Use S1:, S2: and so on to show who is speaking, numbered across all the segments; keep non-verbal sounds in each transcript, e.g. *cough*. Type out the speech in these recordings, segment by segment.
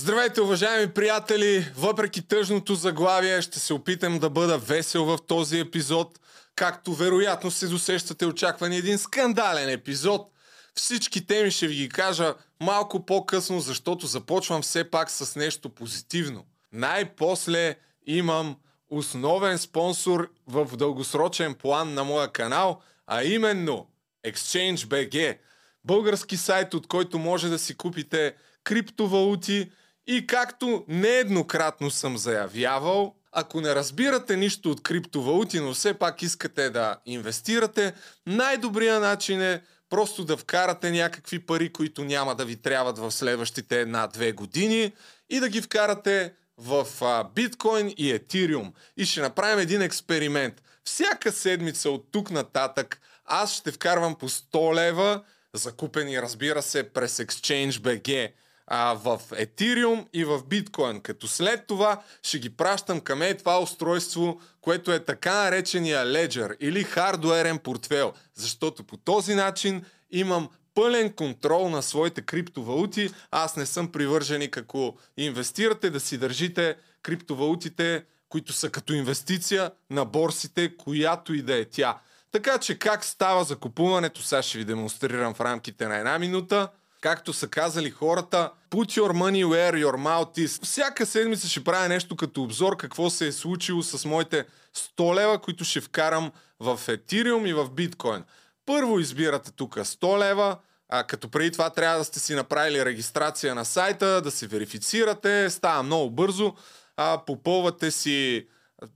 S1: Здравейте, уважаеми приятели! Въпреки тъжното заглавие, ще се опитам да бъда весел в този епизод. Както вероятно се досещате, очаквани един скандален епизод. Всички теми ще ви ги кажа малко по-късно, защото започвам все пак с нещо позитивно. Най-после имам основен спонсор в дългосрочен план на моя канал, а именно ExchangeBG. Български сайт, от който може да си купите криптовалути и както нееднократно съм заявявал, ако не разбирате нищо от криптовалути, но все пак искате да инвестирате, най-добрият начин е просто да вкарате някакви пари, които няма да ви трябват в следващите една-две години и да ги вкарате в биткоин и етириум. И ще направим един експеримент. Всяка седмица от тук нататък аз ще вкарвам по 100 лева, закупени разбира се през ExchangeBG а, в Ethereum и в биткоин. Като след това ще ги пращам към е това устройство, което е така наречения Ledger или хардуерен портфел. Защото по този начин имам пълен контрол на своите криптовалути. Аз не съм привърженик, ако инвестирате, да си държите криптовалутите, които са като инвестиция на борсите, която и да е тя. Така че как става закупуването, сега ще ви демонстрирам в рамките на една минута. Както са казали хората, put your money where your mouth is. Всяка седмица ще правя нещо като обзор какво се е случило с моите 100 лева, които ще вкарам в Ethereum и в биткоин. Първо избирате тук 100 лева, а като преди това трябва да сте си направили регистрация на сайта, да се верифицирате, става много бързо, а, попълвате си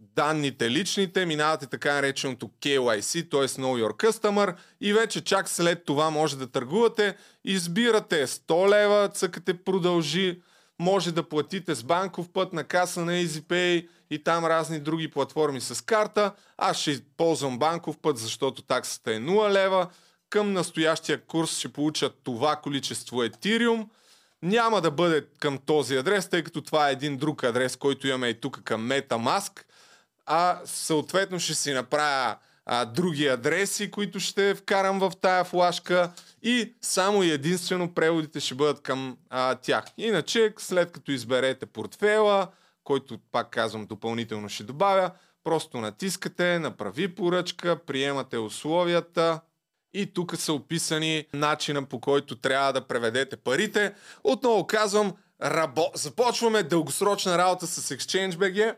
S1: данните личните, минавате така нареченото KYC, т.е. Know Your Customer и вече чак след това може да търгувате. Избирате 100 лева, цъкате продължи, може да платите с банков път на каса на EasyPay и там разни други платформи с карта. Аз ще ползвам банков път, защото таксата е 0 лева. Към настоящия курс ще получат това количество Ethereum. Няма да бъде към този адрес, тъй като това е един друг адрес, който имаме и тук към MetaMask а съответно ще си направя а, други адреси, които ще вкарам в тая флашка и само и единствено преводите ще бъдат към а, тях. Иначе, след като изберете портфела, който пак казвам допълнително ще добавя, просто натискате, направи поръчка, приемате условията и тук са описани начина по който трябва да преведете парите. Отново казвам, рабо... започваме дългосрочна работа с ExchangeBG.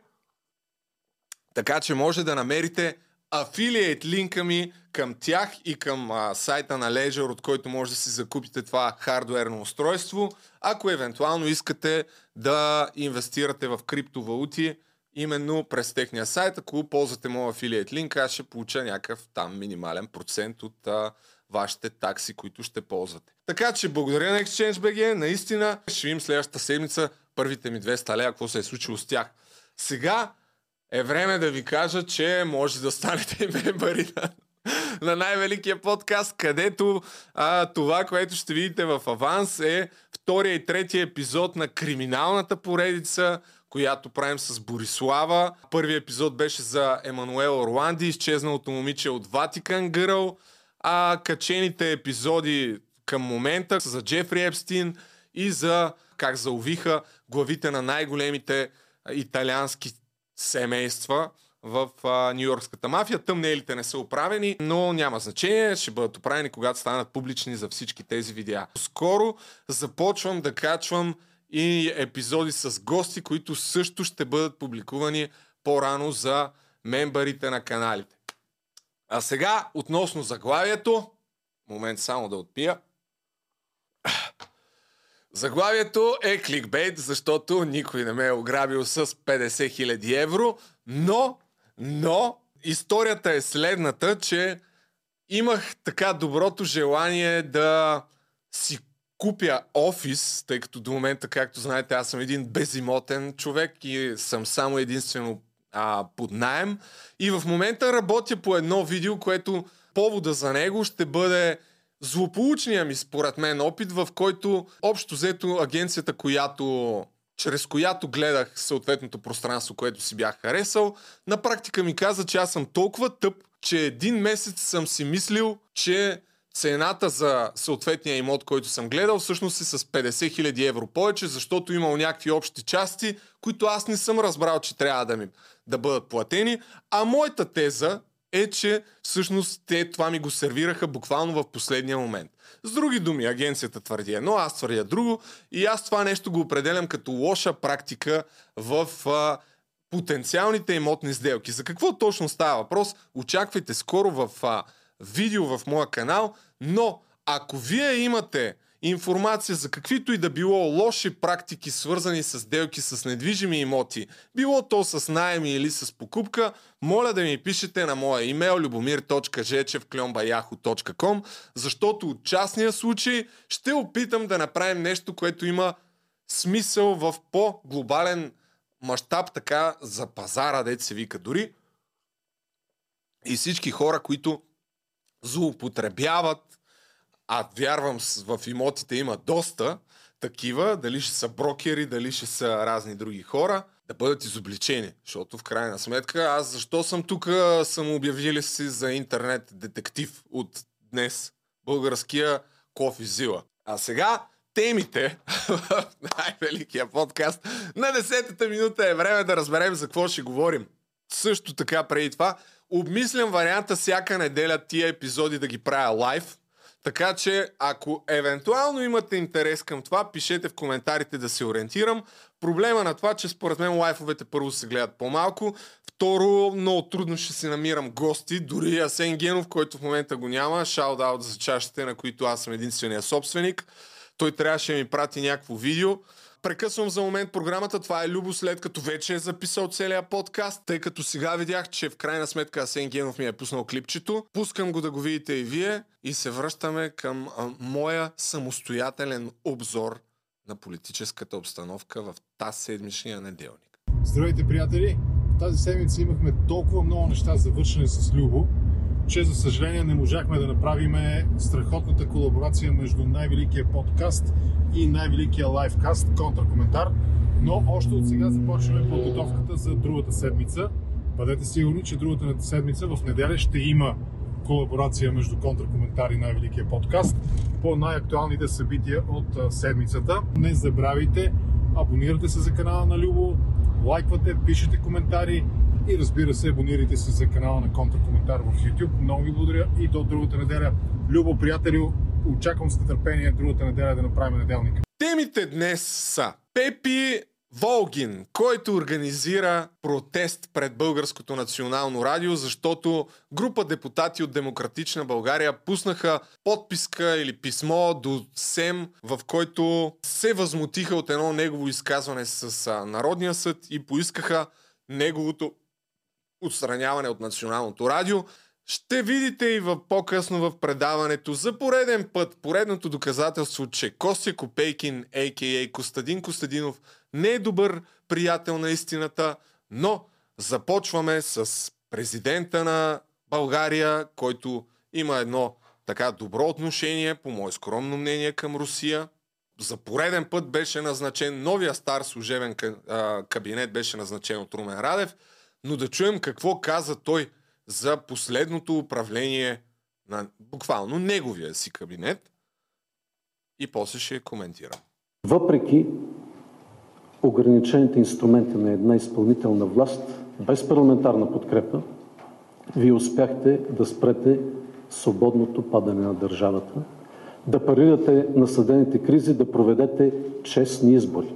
S1: Така че може да намерите афилиейт линка ми към тях и към а, сайта на Ledger, от който може да си закупите това хардуерно устройство, ако евентуално искате да инвестирате в криптовалути именно през техния сайт. Ако ползвате моят афилиейт линк, аз ще получа някакъв там минимален процент от а, вашите такси, които ще ползвате. Така че благодаря на ExchangeBG, наистина ще видим следващата седмица първите ми 200 лея, какво се е случило с тях. Сега е време да ви кажа, че може да станете *laughs* мембари на, на най-великия подкаст, където а, това, което ще видите в аванс е втория и третия епизод на криминалната поредица, която правим с Борислава. Първият епизод беше за Емануел Орланди, изчезналото момиче от Ватикан Гърл, а качените епизоди към момента за Джефри Епстин и за как заувиха главите на най-големите италиански семейства в Нью-Йоркската мафия. Тъмнелите не са оправени, но няма значение. Ще бъдат оправени, когато станат публични за всички тези видеа. Скоро започвам да качвам и епизоди с гости, които също ще бъдат публикувани по-рано за мембарите на каналите. А сега, относно заглавието, момент само да отпия. Заглавието е кликбейт, защото никой не ме е ограбил с 50 000 евро, но, но, историята е следната, че имах така доброто желание да си купя офис, тъй като до момента, както знаете, аз съм един безимотен човек и съм само единствено а, под найем. И в момента работя по едно видео, което повода за него ще бъде злополучния ми, според мен, опит, в който общо взето агенцията, която чрез която гледах съответното пространство, което си бях харесал, на практика ми каза, че аз съм толкова тъп, че един месец съм си мислил, че цената за съответния имот, който съм гледал, всъщност е с 50 000 евро повече, защото имал някакви общи части, които аз не съм разбрал, че трябва да ми да бъдат платени. А моята теза е, че всъщност те това ми го сервираха буквално в последния момент. С други думи, агенцията твърди едно, аз твърдя друго и аз това нещо го определям като лоша практика в а, потенциалните имотни сделки. За какво точно става въпрос? Очаквайте скоро в а, видео в моя канал, но ако вие имате информация за каквито и да било лоши практики, свързани с делки с недвижими имоти, било то с найеми или с покупка, моля да ми пишете на моя имейл любомир.жечев.com, защото от частния случай ще опитам да направим нещо, което има смисъл в по-глобален мащаб, така за пазара, дете се вика дори. И всички хора, които злоупотребяват а вярвам в имотите има доста такива, дали ще са брокери, дали ще са разни други хора, да бъдат изобличени. Защото в крайна сметка, аз защо съм тук, съм обявили си за интернет детектив от днес. Българския Кофи Зила. А сега темите в най-великия подкаст. На десетата минута е време да разберем за какво ще говорим. Също така преди това, обмислям варианта всяка неделя тия епизоди да ги правя лайв, така че, ако евентуално имате интерес към това, пишете в коментарите да се ориентирам. Проблема на това, че според мен лайфовете първо се гледат по-малко, второ, много трудно ще си намирам гости, дори Асен Генов, който в момента го няма, шаут-аут за чашите, на които аз съм единствения собственик. Той трябваше да ми прати някакво видео. Прекъсвам за момент програмата. Това е Любо след като вече е записал целия подкаст, тъй като сега видях, че в крайна сметка Асен Генов ми е пуснал клипчето. Пускам го да го видите и вие и се връщаме към а, моя самостоятелен обзор на политическата обстановка в тази седмичния неделник.
S2: Здравейте, приятели! Тази седмица имахме толкова много неща завършени с Любо, че за съжаление не можахме да направим страхотната колаборация между най-великия подкаст и най-великия лайфкаст, контракоментар. Но още от сега започваме подготовката за другата седмица. Бъдете сигурни, че другата седмица в неделя ще има колаборация между контракоментар и най-великия подкаст по най-актуалните събития от седмицата. Не забравяйте, абонирайте се за канала на Любо, лайквате, пишете коментари, и разбира се, абонирайте се за канала на Контракоментар в YouTube. Много ви благодаря и до другата неделя. Любо, приятелю, очаквам с нетърпение другата неделя да направим неделника.
S1: Темите днес са Пепи Волгин, който организира протест пред Българското национално радио, защото група депутати от Демократична България пуснаха подписка или писмо до СЕМ, в който се възмутиха от едно негово изказване с Народния съд и поискаха неговото отстраняване от Националното радио. Ще видите и в по-късно в предаването за пореден път поредното доказателство, че Костя Копейкин, а.к.а. Костадин Костадинов, не е добър приятел на истината, но започваме с президента на България, който има едно така добро отношение, по мое скромно мнение, към Русия. За пореден път беше назначен новия стар служебен кабинет, беше назначен от Румен Радев – но да чуем какво каза той за последното управление на буквално неговия си кабинет и после ще коментирам.
S3: Въпреки ограничените инструменти на една изпълнителна власт, без парламентарна подкрепа, вие успяхте да спрете свободното падане на държавата, да парирате насъдените кризи, да проведете честни избори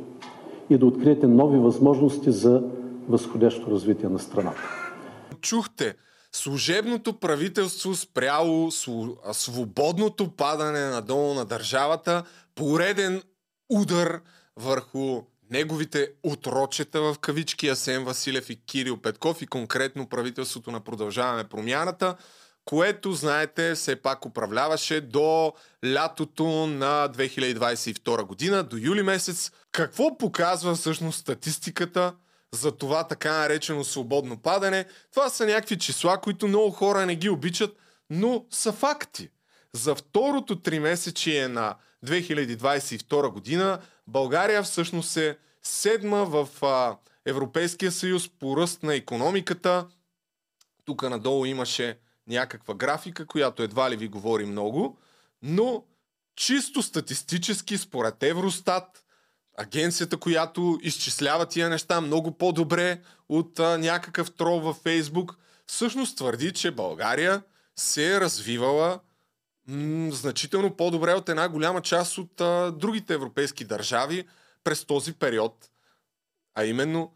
S3: и да откриете нови възможности за възходящо развитие на страната.
S1: Чухте, служебното правителство спряло свободното падане надолу на държавата, пореден удар върху неговите отрочета в кавички Асен Василев и Кирил Петков и конкретно правителството на Продължаваме промяната, което, знаете, все пак управляваше до лятото на 2022 година, до юли месец. Какво показва всъщност статистиката? За това така наречено свободно падане. Това са някакви числа, които много хора не ги обичат, но са факти. За второто три месечие на 2022 година България всъщност е седма в а, Европейския съюз по ръст на економиката. Тук надолу имаше някаква графика, която едва ли ви говори много. но чисто статистически, според Евростат, агенцията, която изчислява тия неща много по-добре от а, някакъв трол във Фейсбук, всъщност твърди, че България се е развивала м- значително по-добре от една голяма част от а, другите европейски държави през този период. А именно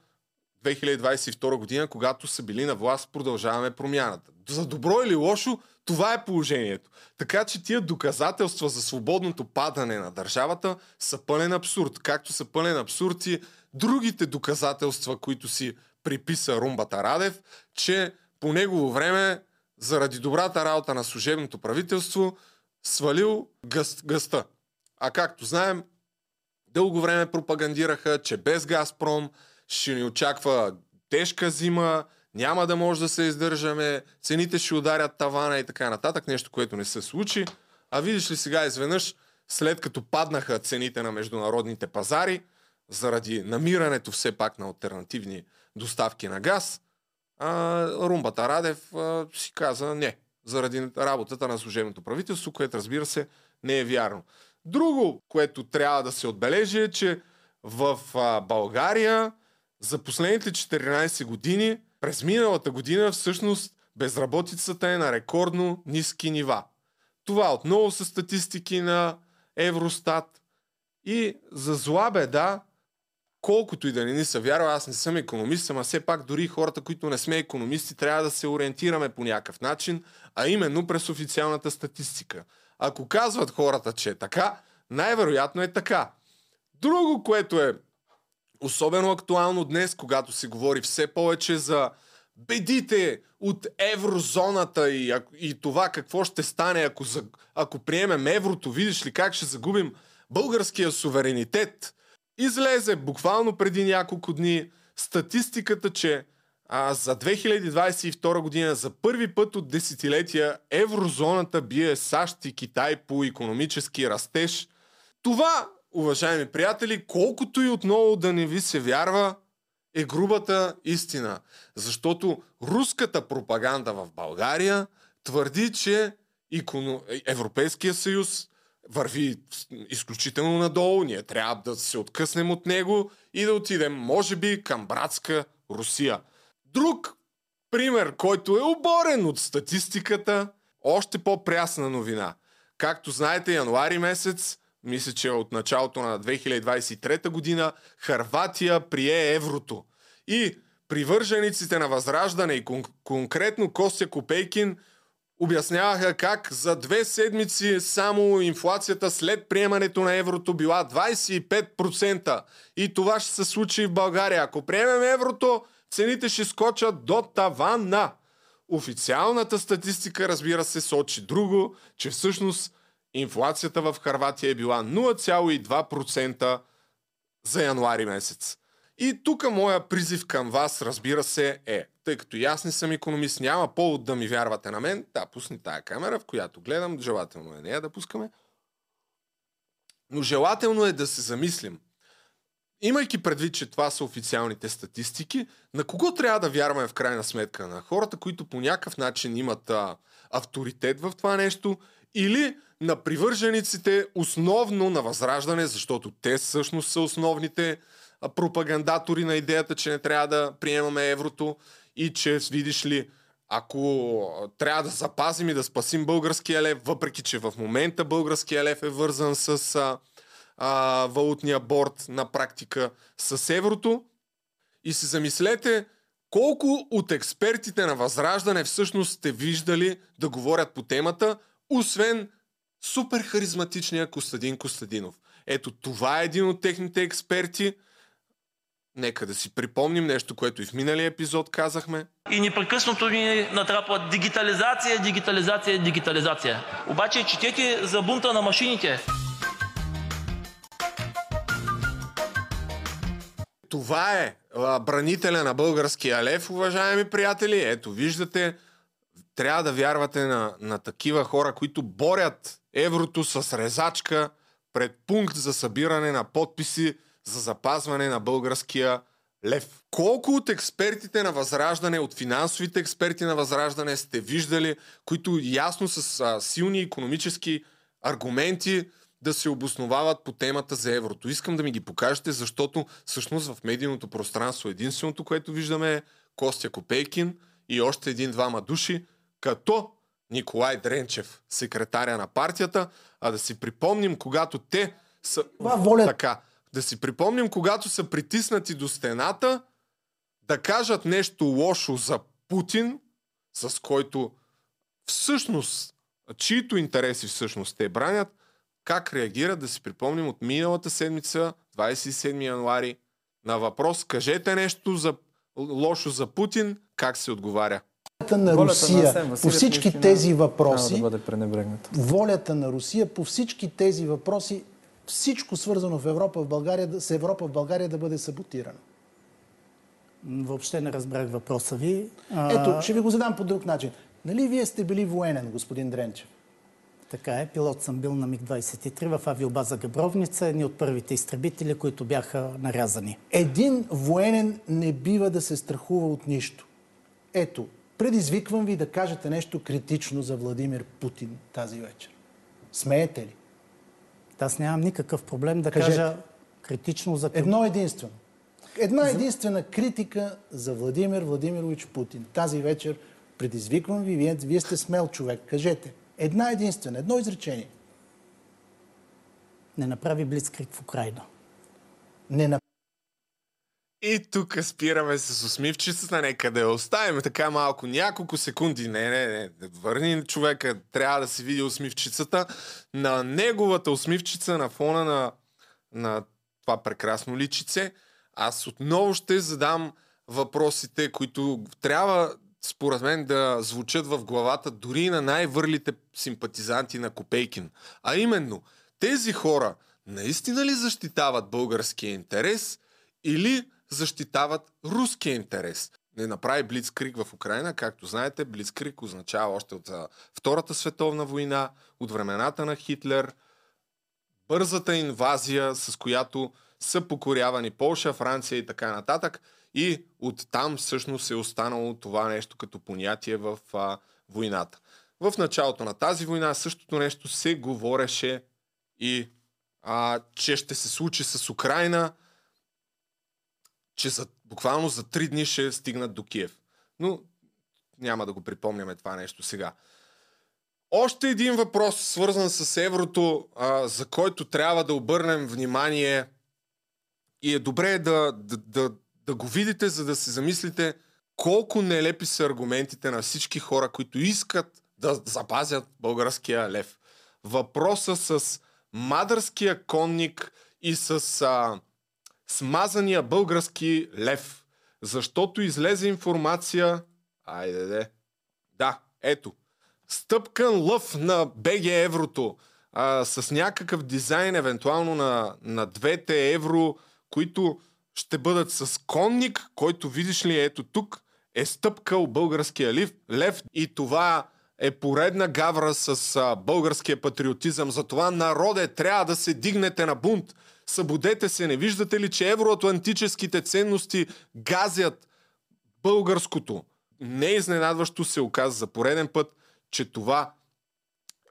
S1: 2022 година, когато са били на власт, продължаваме промяната. За добро или лошо, това е положението. Така че тия доказателства за свободното падане на държавата са пълен абсурд. Както са пълен абсурд и другите доказателства, които си приписа Румбата Радев, че по негово време, заради добрата работа на служебното правителство, свалил гъст, гъста. А както знаем, дълго време пропагандираха, че без Газпром ще ни очаква тежка зима, няма да може да се издържаме, цените ще ударят тавана и така нататък, нещо, което не се случи. А видиш ли сега изведнъж, след като паднаха цените на международните пазари, заради намирането все пак на альтернативни доставки на газ, а, Румбата Радев а, си каза не, заради работата на служебното правителство, което разбира се не е вярно. Друго, което трябва да се отбележи е, че в а, България за последните 14 години, през миналата година всъщност безработицата е на рекордно ниски нива. Това отново са статистики на Евростат. И за зла беда, колкото и да не ни се вярва, аз не съм економист, ама все пак дори хората, които не сме економисти, трябва да се ориентираме по някакъв начин, а именно през официалната статистика. Ако казват хората, че е така, най-вероятно е така. Друго, което е особено актуално днес, когато се говори все повече за бедите от еврозоната и, и това какво ще стане, ако, ако приемем еврото, видиш ли как ще загубим българския суверенитет. Излезе буквално преди няколко дни статистиката, че а, за 2022 година за първи път от десетилетия еврозоната бие САЩ и Китай по економически растеж. Това уважаеми приятели, колкото и отново да не ви се вярва, е грубата истина. Защото руската пропаганда в България твърди, че Европейския съюз върви изключително надолу, ние трябва да се откъснем от него и да отидем, може би, към братска Русия. Друг пример, който е оборен от статистиката, още по-прясна новина. Както знаете, януари месец мисля, че от началото на 2023 година, Харватия прие еврото. И привържениците на Възраждане и кон- конкретно Костя Копейкин обясняваха как за две седмици само инфлацията след приемането на еврото била 25%. И това ще се случи в България. Ако приемем еврото, цените ще скочат до тавана. Официалната статистика, разбира се, сочи друго, че всъщност инфлацията в Харватия е била 0,2% за януари месец. И тук моя призив към вас, разбира се, е, тъй като и аз не съм економист, няма повод да ми вярвате на мен, да, пусни тая камера, в която гледам, желателно е нея да пускаме. Но желателно е да се замислим. Имайки предвид, че това са официалните статистики, на кого трябва да вярваме в крайна сметка? На хората, които по някакъв начин имат а, авторитет в това нещо или на привържениците основно на Възраждане, защото те всъщност са основните пропагандатори на идеята, че не трябва да приемаме еврото и че, видиш ли, ако трябва да запазим и да спасим българския лев, въпреки че в момента българския лев е вързан с а, а, валутния борт на практика с еврото, и се замислете колко от експертите на Възраждане всъщност сте виждали да говорят по темата, освен супер харизматичния Костадин Костадинов. Ето това е един от техните експерти. Нека да си припомним нещо, което и в миналия епизод казахме.
S4: И непрекъснато ни натрапва дигитализация, дигитализация, дигитализация. Обаче четете за бунта на машините.
S1: Това е бранителя на българския лев, уважаеми приятели. Ето, виждате, трябва да вярвате на, на такива хора, които борят еврото с резачка пред пункт за събиране на подписи за запазване на българския лев. Колко от експертите на Възраждане, от финансовите експерти на Възраждане сте виждали, които ясно с а, силни економически аргументи да се обосновават по темата за еврото. Искам да ми ги покажете, защото всъщност в медийното пространство единственото, което виждаме е Костя Копейкин и още един-двама души, като Николай Дренчев, секретаря на партията, а да си припомним, когато те са...
S5: Това воля...
S1: Така, да си припомним, когато са притиснати до стената, да кажат нещо лошо за Путин, с който всъщност, чието интереси всъщност те бранят, как реагират, да си припомним от миналата седмица, 27 януари, на въпрос, кажете нещо за лошо за Путин, как се отговаря?
S5: Волята на Русия
S6: на Асен
S5: по всички тези въпроси,
S6: да
S5: волята на Русия по всички тези въпроси, всичко свързано в Европа, в България, с Европа в България да бъде саботирано.
S7: Въобще не разбрах въпроса ви.
S5: Ето, ще ви го задам по друг начин. Нали вие сте били военен, господин Дренчев?
S7: Така е, пилот съм бил на МиГ-23 в авиобаза Габровница, едни от първите изтребители, които бяха нарязани.
S5: Един военен не бива да се страхува от нищо. Ето, предизвиквам ви да кажете нещо критично за Владимир Путин тази вечер. Смеете ли?
S7: Аз нямам никакъв проблем да
S5: Кажете.
S7: кажа критично за
S5: Едно единствено. Една единствена критика за Владимир Владимирович Путин. Тази вечер предизвиквам ви, вие, вие сте смел човек. Кажете. Една единствена, едно изречение.
S7: Не направи блицкрик в Украина.
S5: Не на...
S1: И тук спираме с усмивчицата, нека да я оставим така малко, няколко секунди. Не, не, не, върни човека, трябва да се види усмивчицата. На неговата усмивчица на фона на, на това прекрасно личице, аз отново ще задам въпросите, които трябва според мен да звучат в главата дори на най-върлите симпатизанти на Копейкин. А именно, тези хора наистина ли защитават българския интерес или защитават руския интерес? Не направи Блицкрик в Украина, както знаете, Блицкрик означава още от Втората световна война, от времената на Хитлер, бързата инвазия, с която са покорявани Полша, Франция и така нататък. И оттам всъщност е останало това нещо като понятие в а, войната. В началото на тази война същото нещо се говореше и а, че ще се случи с Украина, че за, буквално за три дни ще стигнат до Киев. Но няма да го припомняме това нещо сега. Още един въпрос, свързан с еврото, а, за който трябва да обърнем внимание и е добре да, да, да, да го видите, за да се замислите колко нелепи са аргументите на всички хора, които искат да запазят българския лев. Въпроса с мадърския конник и с а, смазания български лев. Защото излезе информация... Айде, де. Да, ето. Стъпкан лъв на БГ еврото а, с някакъв дизайн, евентуално на, на двете евро, които ще бъдат с конник, който видиш ли ето тук е стъпкал българския лев, лев и това е поредна гавра с а, българския патриотизъм. Затова народе трябва да се дигнете на бунт. Събудете се, не виждате ли, че евроатлантическите ценности газят българското. Не изненадващо се оказа за пореден път, че това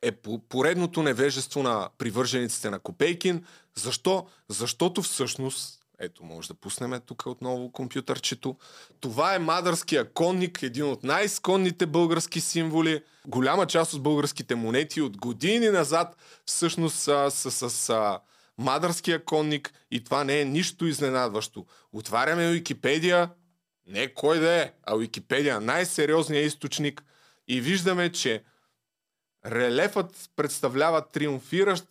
S1: е по- поредното невежество на привържениците на Копейкин. Защо? Защото всъщност, ето може да пуснем тук отново компютърчето, това е мадърския конник, един от най-сконните български символи. Голяма част от българските монети от години назад всъщност са с, с, с мадърския конник и това не е нищо изненадващо. Отваряме Википедия, не кой да е, а Википедия, най-сериозният източник и виждаме, че релефът представлява триумфиращ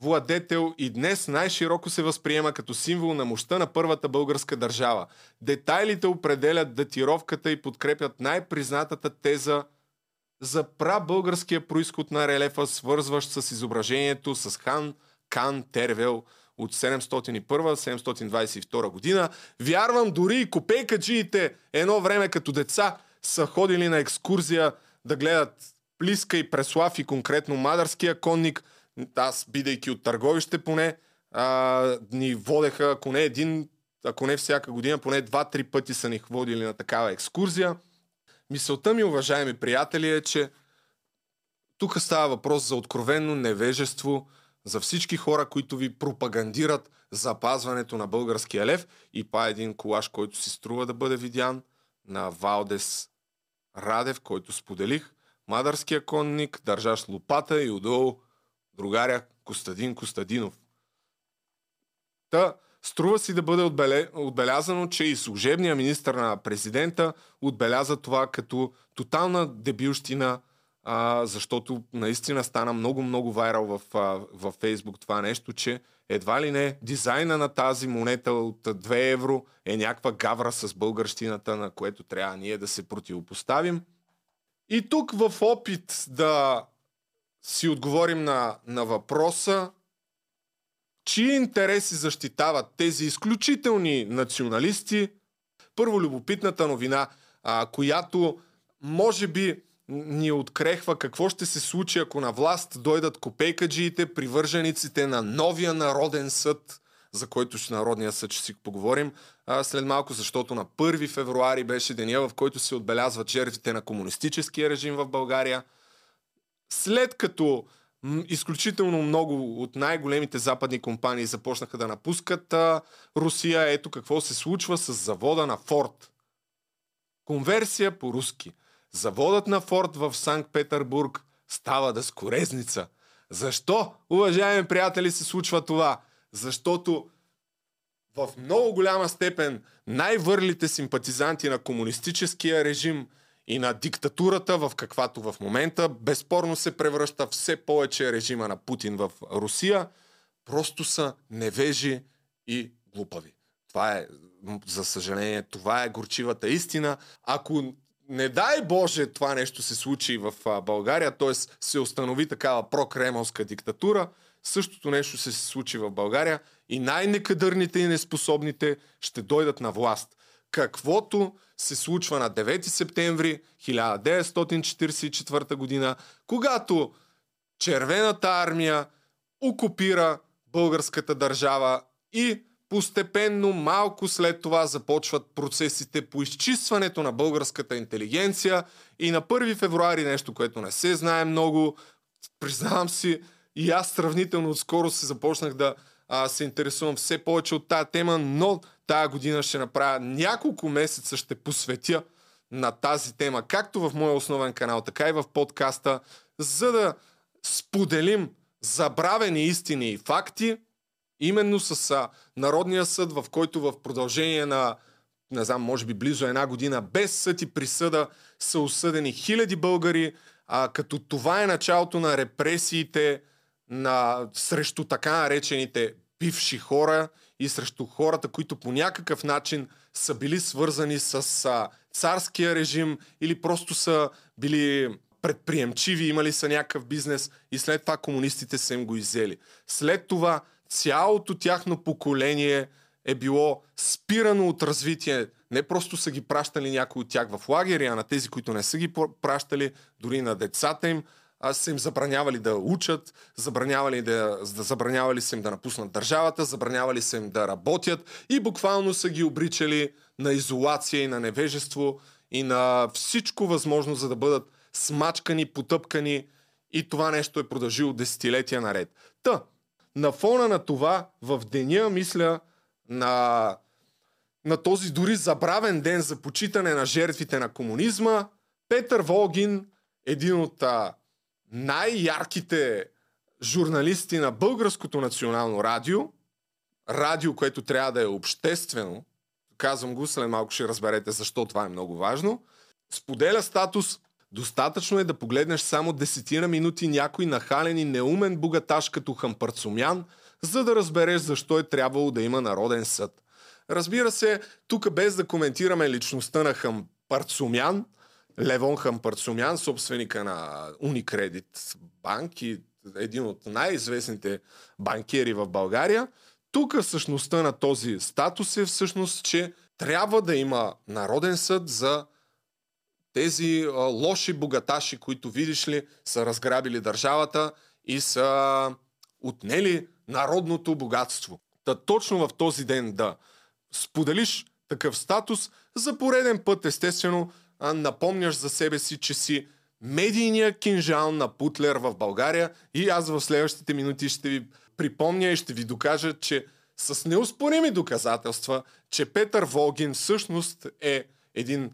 S1: владетел и днес най-широко се възприема като символ на мощта на първата българска държава. Детайлите определят датировката и подкрепят най-признатата теза за прабългарския происход на релефа, свързващ с изображението с хан Кан Тервел от 701-722 година. Вярвам, дори и копейкаджиите едно време като деца са ходили на екскурзия да гледат Плиска и Преслав и конкретно Мадърския конник. Аз, бидейки от търговище поне, а, ни водеха, ако не един, ако не всяка година, поне два-три пъти са ни водили на такава екскурзия. Мисълта ми, уважаеми приятели, е, че Тук става въпрос за откровенно невежество, за всички хора, които ви пропагандират запазването на българския лев и па един колаж, който си струва да бъде видян на Валдес Радев, който споделих. Мадърския конник, държаш лопата и отдолу другаря Костадин Костадинов. Та, струва си да бъде отбелязано, че и служебния министр на президента отбеляза това като тотална дебилщина, а, защото наистина стана много-много вайрал в, а, в Фейсбук това нещо, че едва ли не дизайна на тази монета от 2 евро е някаква гавра с българщината, на което трябва ние да се противопоставим. И тук в опит да си отговорим на, на въпроса, чии интереси защитават тези изключителни националисти, първо любопитната новина, а, която може би ни открехва какво ще се случи, ако на власт дойдат копейкаджиите, привържениците на новия народен съд, за който ще Народния съд ще си поговорим а, след малко, защото на 1 февруари беше деня, в който се отбелязват жертвите на комунистическия режим в България. След като изключително много от най-големите западни компании започнаха да напускат а, Русия, ето какво се случва с завода на Форд. Конверсия по руски – Заводът на Форд в Санкт-Петербург става да скорезница. Защо, уважаеми приятели, се случва това? Защото в много голяма степен най-върлите симпатизанти на комунистическия режим и на диктатурата, в каквато в момента безспорно се превръща все повече режима на Путин в Русия, просто са невежи и глупави. Това е, за съжаление, това е горчивата истина. Ако не дай Боже това нещо се случи в България, т.е. се установи такава прокремълска диктатура, същото нещо се случи в България и най-некадърните и неспособните ще дойдат на власт. Каквото се случва на 9 септември 1944 година, когато Червената армия окупира българската държава и Постепенно, малко след това започват процесите по изчистването на българската интелигенция и на 1 февруари нещо, което не се знае много, признавам си, и аз сравнително отскоро се започнах да а, се интересувам все повече от тази тема, но тая година ще направя няколко месеца, ще посветя на тази тема, както в моя основен канал, така и в подкаста, за да споделим забравени истини и факти, Именно с Народния съд, в който в продължение на, не знам, може би близо една година, без съд и присъда са осъдени хиляди българи, а, като това е началото на репресиите на, срещу така наречените бивши хора и срещу хората, които по някакъв начин са били свързани с а, царския режим или просто са били предприемчиви, имали са някакъв бизнес и след това комунистите са им го изели. След това цялото тяхно поколение е било спирано от развитие. Не просто са ги пращали някои от тях в лагери, а на тези, които не са ги пращали, дори на децата им, а са им забранявали да учат, забранявали, да, забранявали са им да напуснат държавата, забранявали са им да работят и буквално са ги обричали на изолация и на невежество и на всичко възможно, за да бъдат смачкани, потъпкани и това нещо е продължило десетилетия наред. Та, на фона на това, в деня, мисля, на, на този дори забравен ден за почитане на жертвите на комунизма, Петър Волгин, един от а, най-ярките журналисти на Българското национално радио, радио, което трябва да е обществено, казвам го, след малко ще разберете защо това е много важно, споделя статус Достатъчно е да погледнеш само десетина минути някой нахален и неумен богаташ като Хампарцумян, за да разбереш защо е трябвало да има народен съд. Разбира се, тук без да коментираме личността на Хампарцумян, Левон Хампарцумян, собственика на Unicredit банк и един от най-известните банкери в България, тук същността на този статус е всъщност, че трябва да има народен съд за тези а, лоши богаташи, които видиш ли са разграбили държавата и са отнели народното богатство. Та точно в този ден да споделиш такъв статус, за пореден път естествено а, напомняш за себе си, че си медийния кинжал на Путлер в България и аз в следващите минути ще ви припомня и ще ви докажа, че с неуспорими доказателства, че Петър Волгин всъщност е един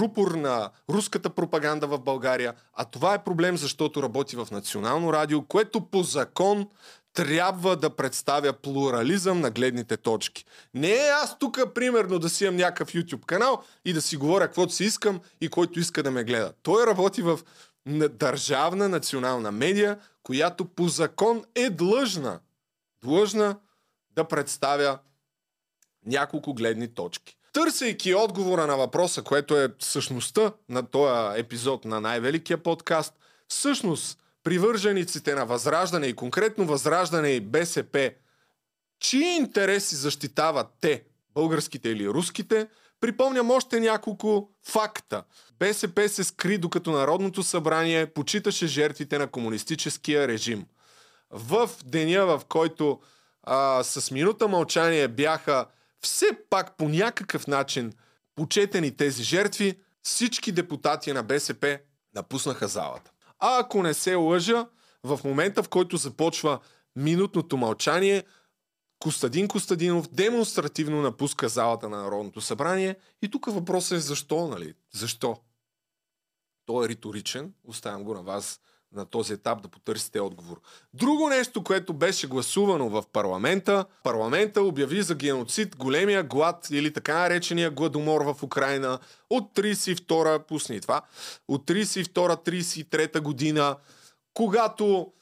S1: рупор на руската пропаганда в България, а това е проблем, защото работи в национално радио, което по закон трябва да представя плурализъм на гледните точки. Не е аз тук, примерно, да си имам някакъв YouTube канал и да си говоря каквото си искам и който иска да ме гледа. Той работи в държавна национална медия, която по закон е длъжна, длъжна да представя няколко гледни точки. Търсейки отговора на въпроса, което е същността на този епизод на най-великия подкаст, всъщност привържениците на Възраждане и конкретно Възраждане и БСП, чии интереси защитават те, българските или руските, припомням още няколко факта. БСП се скри докато Народното събрание почиташе жертвите на комунистическия режим. В деня, в който а, с минута мълчание бяха все пак по някакъв начин почетени тези жертви, всички депутати на БСП напуснаха залата. А ако не се лъжа, в момента в който започва минутното мълчание, Костадин Костадинов демонстративно напуска залата на Народното събрание и тук въпросът е защо, нали? Защо? Той е риторичен, оставям го на вас на този етап да потърсите отговор. Друго нещо, което беше гласувано в парламента, парламента обяви за геноцид големия глад или така наречения гладомор в Украина от 32-а, пусни това, от 32-33 година, когато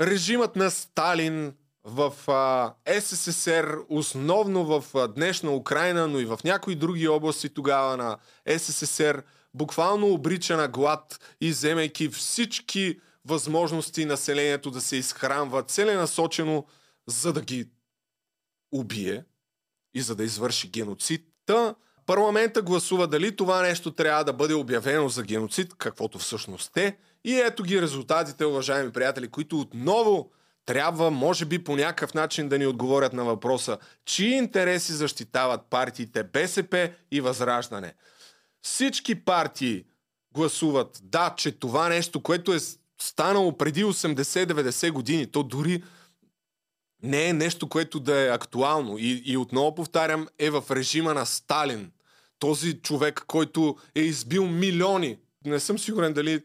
S1: режимът на Сталин в а, СССР, основно в а, днешна Украина, но и в някои други области тогава на СССР, буквално обрича на глад и вземайки всички възможности населението да се изхранва целенасочено, за да ги убие и за да извърши геноцид. Та парламента гласува дали това нещо трябва да бъде обявено за геноцид, каквото всъщност е. И ето ги резултатите, уважаеми приятели, които отново трябва, може би по някакъв начин да ни отговорят на въпроса, чии интереси защитават партиите БСП и Възраждане. Всички партии гласуват да, че това нещо, което е станало преди 80-90 години, то дори не е нещо, което да е актуално. И, и отново повтарям, е в режима на Сталин. Този човек, който е избил милиони. Не съм сигурен дали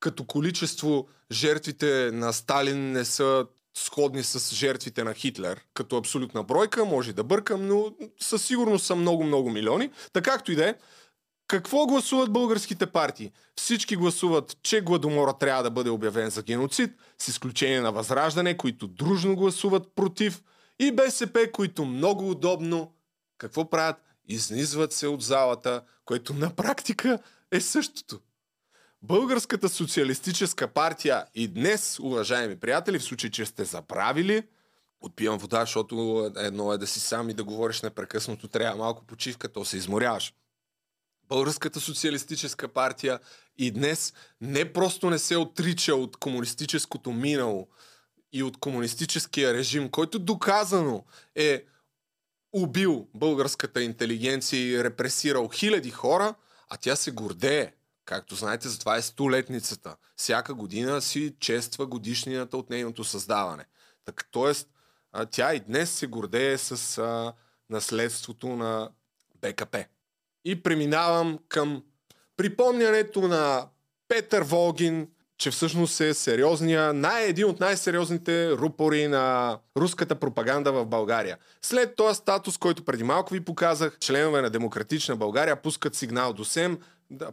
S1: като количество жертвите на Сталин не са сходни с жертвите на Хитлер. Като абсолютна бройка, може да бъркам, но със сигурност са много-много милиони. Така както и да е, какво гласуват българските партии? Всички гласуват, че Гладомора трябва да бъде обявен за геноцид, с изключение на Възраждане, които дружно гласуват против, и БСП, които много удобно какво правят? Изнизват се от залата, което на практика е същото. Българската социалистическа партия и днес, уважаеми приятели, в случай, че сте забравили, отпивам вода, защото едно е да си сам и да говориш непрекъснато, трябва малко почивка, то се изморяваш. Българската социалистическа партия и днес не просто не се отрича от комунистическото минало и от комунистическия режим, който доказано е убил българската интелигенция и репресирал хиляди хора, а тя се гордее. Както знаете, затова е столетницата. Всяка година си чества годишнината от нейното създаване. Так, тоест, тя и днес се гордее с а, наследството на БКП. И преминавам към припомнянето на Петър Волгин, че всъщност е сериозния, най- един от най-сериозните рупори на руската пропаганда в България. След този статус, който преди малко ви показах, членове на Демократична България пускат сигнал до СЕМ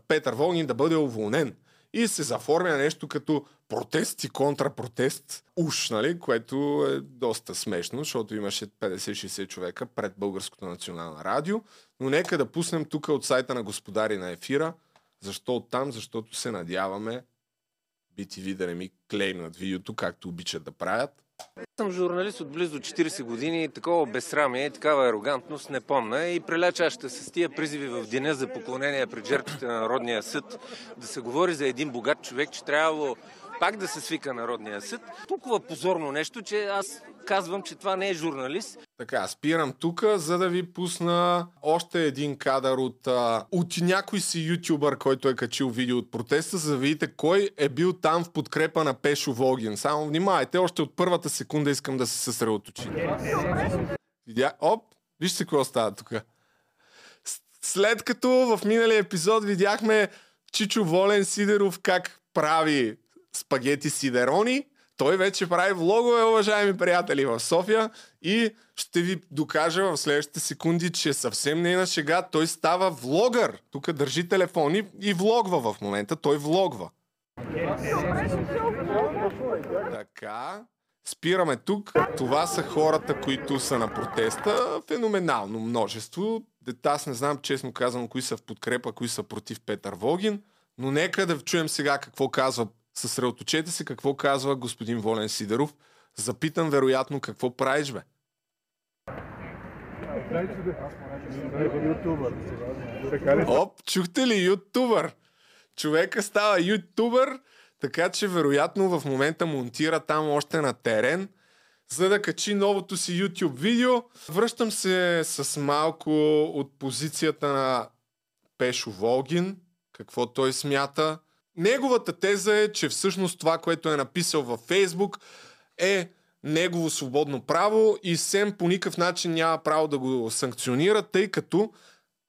S1: Петър Волгин да бъде уволнен. И се заформя нещо като протест и контрапротест, уж, нали, което е доста смешно, защото имаше 50-60 човека пред Българското национално радио. Но нека да пуснем тук от сайта на господари на ефира. Защо оттам? Защото се надяваме BTV да не ми клеймнат видеото, както обичат да правят.
S6: Съм журналист от близо 40 години и такова безсрамие и такава арогантност не помна и прилячаща с тия призиви в деня за поклонение пред жертвите на Народния съд да се говори за един богат човек, че трябвало пак да се свика Народния съд. Толкова позорно нещо, че аз казвам, че това не е журналист.
S1: Така, спирам тук, за да ви пусна още един кадър от, от някой си ютубър, който е качил видео от протеста, за да видите кой е бил там в подкрепа на Пешо Волгин. Само внимайте, още от първата секунда искам да се съсредоточите. Видя... Оп, вижте какво става тук. След като в миналия епизод видяхме Чичо Волен Сидеров как прави спагети сидерони, той вече прави влогове, уважаеми приятели, в София и ще ви докажа в следващите секунди, че съвсем не е на шега. Той става влогър. Тук държи телефон и, и влогва в момента. Той влогва. Така. Спираме тук. Това са хората, които са на протеста. Феноменално множество. Аз не знам, честно казвам, кои са в подкрепа, кои са против Петър Вогин. Но нека да чуем сега какво казва. Съсредоточете се какво казва господин Волен Сидеров. Запитам вероятно какво правиш, бе. Оп, чухте ли ютубър? Човека става ютубър, така че вероятно в момента монтира там още на терен, за да качи новото си YouTube видео. Връщам се с малко от позицията на Пешо Волгин, какво той смята. Неговата теза е, че всъщност това, което е написал във Фейсбук е негово свободно право и СЕМ по никакъв начин няма право да го санкционира, тъй като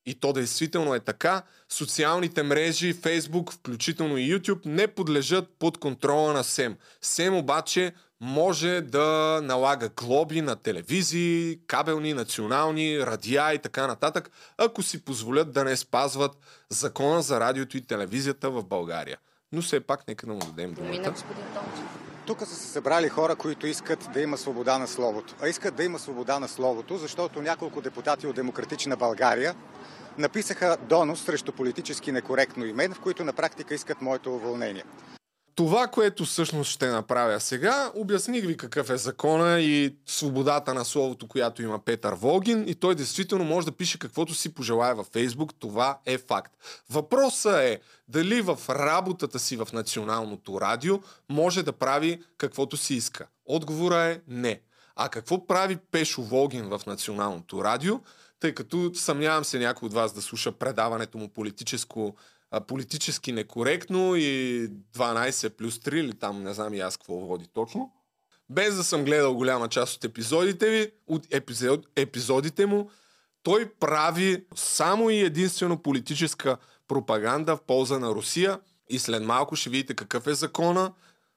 S1: и то действително е така, социалните мрежи, Фейсбук, включително и YouTube, не подлежат под контрола на СЕМ. СЕМ обаче може да налага глоби на телевизии, кабелни, национални, радиа и така нататък, ако си позволят да не спазват закона за радиото и телевизията в България. Но все пак нека да му дадем думата.
S8: Тук са се събрали хора, които искат да има свобода на словото. А искат да има свобода на словото, защото няколко депутати от Демократична България написаха донос срещу политически некоректно имен, в които на практика искат моето уволнение.
S1: Това, което всъщност ще направя сега, обясних ви какъв е закона и свободата на словото, която има Петър Волгин и той действително може да пише каквото си пожелая във Фейсбук. Това е факт. Въпросът е дали в работата си в националното радио може да прави каквото си иска. Отговора е не. А какво прави Пешо Волгин в националното радио? Тъй като съмнявам се някой от вас да слуша предаването му политическо политически некоректно и 12 плюс 3 или там не знам и аз какво води точно. Без да съм гледал голяма част от епизодите ви, от епизод, епизодите му, той прави само и единствено политическа пропаганда в полза на Русия и след малко ще видите какъв е закона,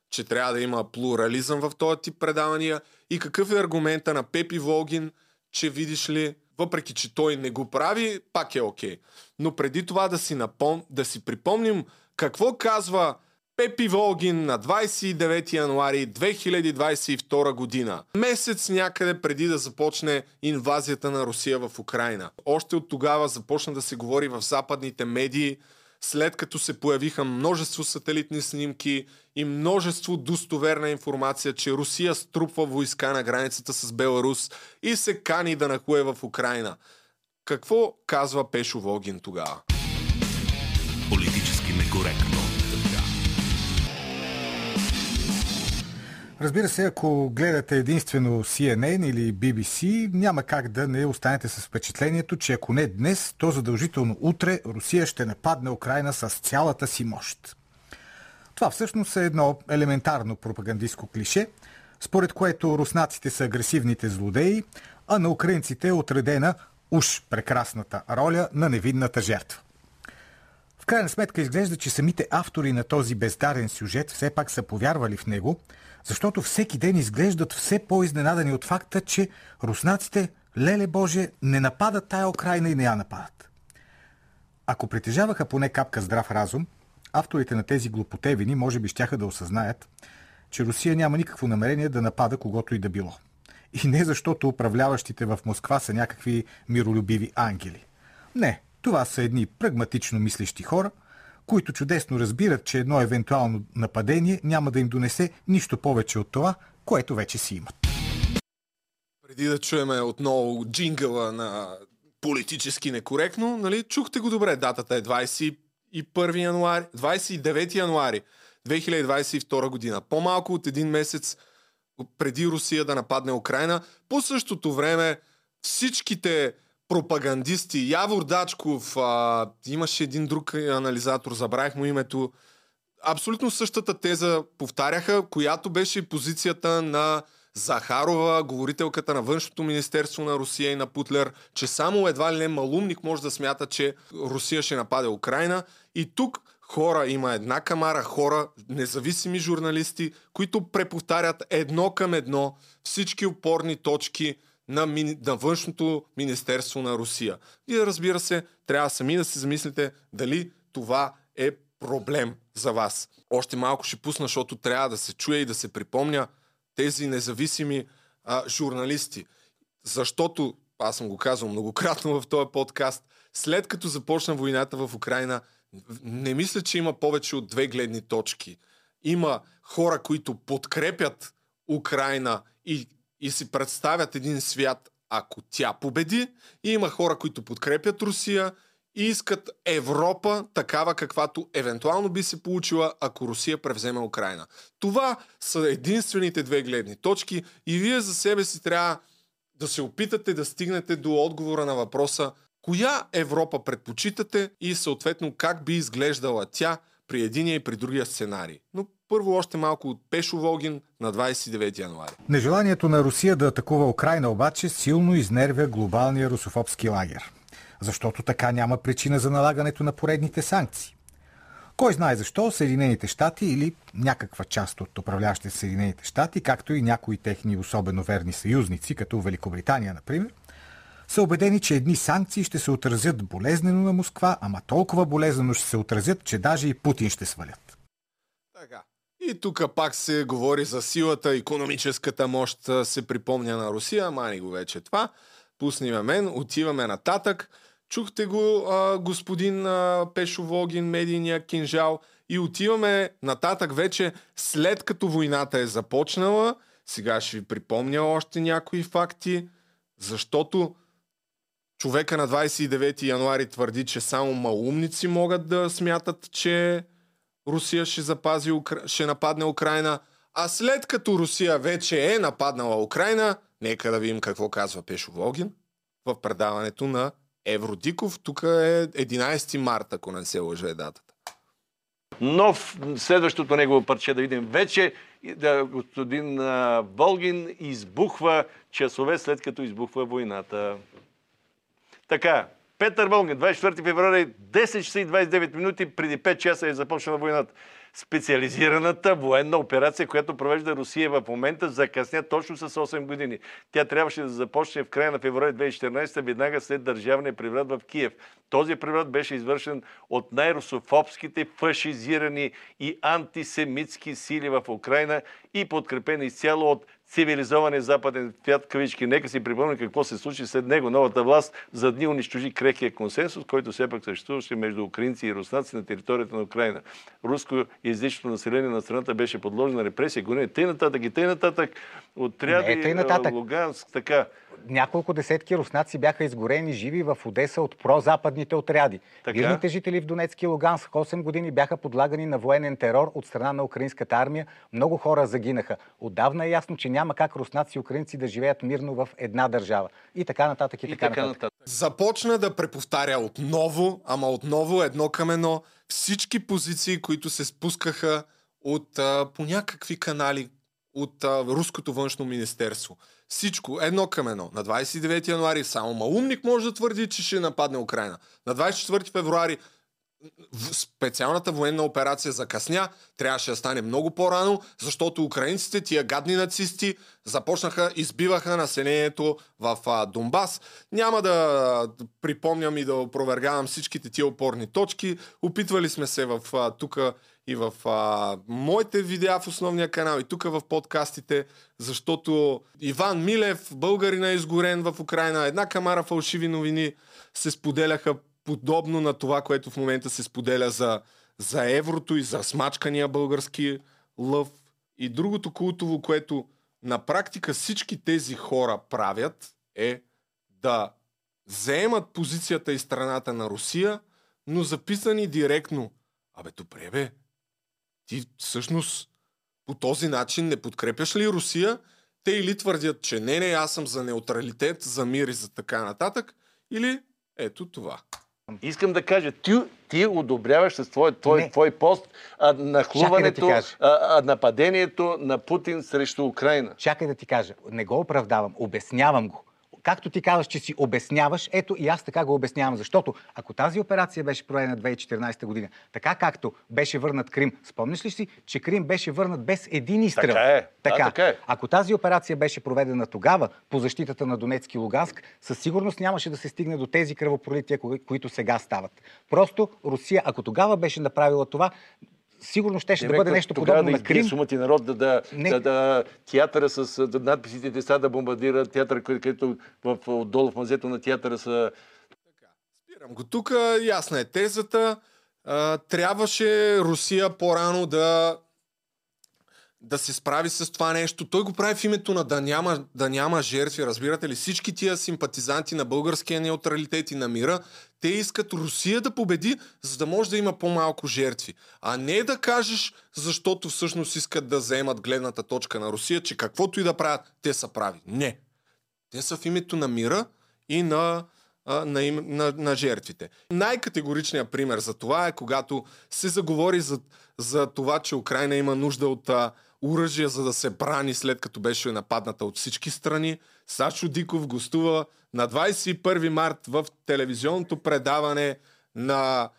S1: че трябва да има плурализъм в този тип предавания и какъв е аргумента на Пепи Волгин, че видиш ли, въпреки че той не го прави, пак е окей. Okay. Но преди това да си, напом... да си припомним какво казва Пепи Волгин на 29 януари 2022 година. Месец някъде преди да започне инвазията на Русия в Украина. Още от тогава започна да се говори в западните медии, след като се появиха множество сателитни снимки и множество достоверна информация, че Русия струпва войска на границата с Беларус и се кани да нахуе в Украина. Какво казва Пешо Волгин тогава?
S9: Политически некоректно.
S10: Разбира се, ако гледате единствено CNN или BBC, няма как да не останете с впечатлението, че ако не днес, то задължително утре Русия ще нападне Украина с цялата си мощ. Това всъщност е едно елементарно пропагандистско клише, според което руснаците са агресивните злодеи, а на украинците е отредена уж прекрасната роля на невинната жертва. В крайна сметка изглежда, че самите автори на този бездарен сюжет все пак са повярвали в него, защото всеки ден изглеждат все по-изненадани от факта, че руснаците, леле Боже, не нападат тая Украина и не я нападат. Ако притежаваха поне капка здрав разум, авторите на тези глупотевини може би щяха да осъзнаят, че Русия няма никакво намерение да напада когото и да било. И не защото управляващите в Москва са някакви миролюбиви ангели. Не, това са едни прагматично мислещи хора, които чудесно разбират, че едно евентуално нападение няма да им донесе нищо повече от това, което вече си имат.
S1: Преди да чуеме отново джингъла на политически некоректно, нали, чухте го добре, датата е 21 януари, 29 януари 2022 година. По-малко от един месец преди Русия да нападне Украина. По същото време всичките пропагандисти, Явор Дачков, а, имаше един друг анализатор, забравих му името, абсолютно същата теза повтаряха, която беше позицията на Захарова, говорителката на Външното министерство на Русия и на Путлер, че само едва ли не малумник може да смята, че Русия ще нападе Украина. И тук хора, има една камара хора, независими журналисти, които преповтарят едно към едно всички опорни точки на, мини, на външното министерство на Русия. И разбира се, трябва сами да се замислите дали това е проблем за вас. Още малко ще пусна, защото трябва да се чуе и да се припомня тези независими а, журналисти. Защото, аз съм го казал многократно в този подкаст, след като започна войната в Украина, не мисля, че има повече от две гледни точки. Има хора, които подкрепят Украина и, и си представят един свят, ако тя победи, и има хора, които подкрепят Русия и искат Европа такава, каквато евентуално би се получила, ако Русия превземе Украина. Това са единствените две гледни точки и вие за себе си трябва да се опитате да стигнете до отговора на въпроса коя Европа предпочитате и съответно как би изглеждала тя при единия и при другия сценарий. Но първо още малко от Пешо Волгин на 29 януари.
S10: Нежеланието на Русия да атакува Украина обаче силно изнервя глобалния русофобски лагер защото така няма причина за налагането на поредните санкции. Кой знае защо Съединените щати или някаква част от управляващите Съединените щати, както и някои техни особено верни съюзници, като Великобритания, например, са убедени, че едни санкции ще се отразят болезнено на Москва, ама толкова болезнено ще се отразят, че даже и Путин ще свалят.
S1: Така. И тук пак се говори за силата, економическата мощ се припомня на Русия, мани го вече това. Пусни мен, отиваме нататък. Чухте го а, господин а, Пешо Вогин, медийния кинжал и отиваме нататък вече след като войната е започнала. Сега ще ви припомня още някои факти, защото човека на 29 януари твърди, че само малумници могат да смятат, че Русия ще, запази, ще нападне Украина. А след като Русия вече е нападнала Украина, нека да видим какво казва Пешо Вогин в предаването на Евродиков. Тук е 11 марта, ако не се лъжа е датата.
S9: Но в следващото негово парче да видим вече да, господин Волгин избухва часове след като избухва войната. Така, Петър Волгин, 24 февруари, 10 часа и 29 минути, преди 5 часа е започнала войната специализираната военна операция, която провежда Русия в момента, закъсня точно с 8 години. Тя трябваше да започне в края на февруари 2014, веднага след държавния преврат в Киев. Този преврат беше извършен от най-русофобските, фашизирани и антисемитски сили в Украина и подкрепен изцяло от цивилизования западен свят, кавички. Нека си припомним какво се случи след него. Новата власт за дни унищожи крехия консенсус, който все пак съществуваше между украинци и руснаци на територията на Украина. Руско езичното население на страната беше подложено на репресия, гонение. Тъй нататък и тъй нататък. Отряди
S11: нататък.
S9: Луганск, така
S11: няколко десетки руснаци бяха изгорени живи в Одеса от прозападните отряди. Така? Мирните жители в Донецки и Луганск 8 години бяха подлагани на военен терор от страна на украинската армия. Много хора загинаха. Отдавна е ясно, че няма как руснаци и украинци да живеят мирно в една държава. И така нататък и, и така, така нататък. нататък.
S1: Започна да преповтаря отново, ама отново едно към едно всички позиции, които се спускаха от а, по някакви канали от а, Руското външно министерство. Всичко, едно към едно. На 29 януари само малумник може да твърди, че ще нападне Украина. На 24 февруари специалната военна операция закъсня, трябваше да стане много по-рано, защото украинците, тия гадни нацисти, започнаха, избиваха населението в а, Донбас. Няма да припомням и да опровергавам всичките тия опорни точки. Опитвали сме се в тук и в а, моите видеа в основния канал и тук в подкастите, защото Иван Милев, българина изгорен в Украина, една камара фалшиви новини се споделяха подобно на това, което в момента се споделя за, за еврото и за смачкания български лъв. И другото култово, което на практика всички тези хора правят е да заемат позицията и страната на Русия, но записани директно. Абе, добре бе, ти всъщност по този начин не подкрепяш ли Русия те или твърдят, че не, не, аз съм за неутралитет, за мир и за така нататък, или ето това.
S9: Искам да кажа, ти, ти одобряваш с твой, твой, твой пост а, нахлуването,
S11: да
S9: а, а, нападението на Путин срещу Украина.
S11: Чакай да ти кажа. Не го оправдавам, обяснявам го както ти казваш, че си обясняваш, ето и аз така го обяснявам. Защото ако тази операция беше проведена 2014 година, така както беше върнат Крим, спомниш ли си, че Крим беше върнат без един изстрел?
S9: Така е.
S11: Така.
S9: Да, така е.
S11: Ако тази операция беше проведена тогава по защитата на Донецки и Луганск, със сигурност нямаше да се стигне до тези кръвопролития, които сега стават. Просто Русия, ако тогава беше направила това, сигурно ще, ще да бъде нещо подобно
S9: да
S11: на Крим.
S9: Тогава да народ да, да, да, да, театъра с да, надписите деца да бомбардира театъра, където в, отдолу в мазето на театъра са...
S1: Така, спирам го тук. Ясна е тезата. А, трябваше Русия по-рано да да се справи с това нещо. Той го прави в името на да няма, да няма жертви. Разбирате ли? Всички тия симпатизанти на българския неутралитет и на мира, те искат Русия да победи, за да може да има по-малко жертви. А не да кажеш, защото всъщност искат да заемат гледната точка на Русия, че каквото и да правят, те са прави. Не. Те са в името на мира и на, на, им, на, на жертвите. Най-категоричният пример за това е когато се заговори за, за това, че Украина има нужда от оръжие, за да се брани след като беше нападната от всички страни. Сашо Диков гостува на 21 март в телевизионното предаване на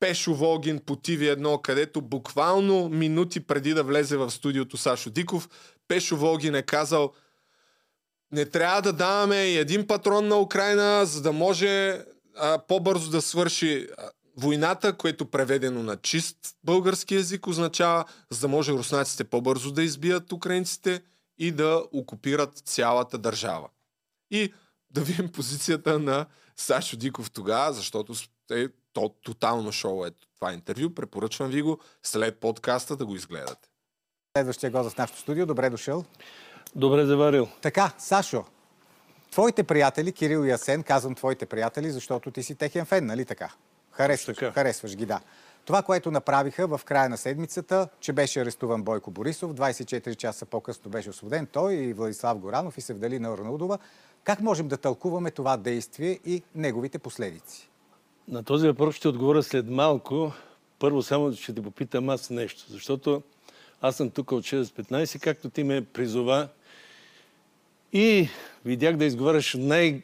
S1: Пешо Волгин по TV1, където буквално минути преди да влезе в студиото Сашо Диков, Пешо Волгин е казал не трябва да даваме и един патрон на Украина, за да може а, по-бързо да свърши войната, което преведено на чист български язик означава, за да може руснаците по-бързо да избият украинците и да окупират цялата държава. И да видим *laughs* позицията на Сашо Диков тогава, защото е то, тотално шоу е това интервю. Препоръчвам ви го след подкаста да го изгледате.
S11: Следващия гост в нашото студио. Добре дошъл.
S12: Добре заварил.
S11: Така, Сашо, твоите приятели, Кирил и Асен, казвам твоите приятели, защото ти си техен фен, нали така? Харесваш, харесваш ги, да. Това, което направиха в края на седмицата, че беше арестуван Бойко Борисов, 24 часа по-късно беше освободен той и Владислав Горанов и Севдалина Орнаудова. Как можем да тълкуваме това действие и неговите последици?
S12: На този въпрос ще отговоря след малко. Първо само ще те попитам аз нещо, защото аз съм тук от 6-15, както ти ме призова и видях да изговаряш най-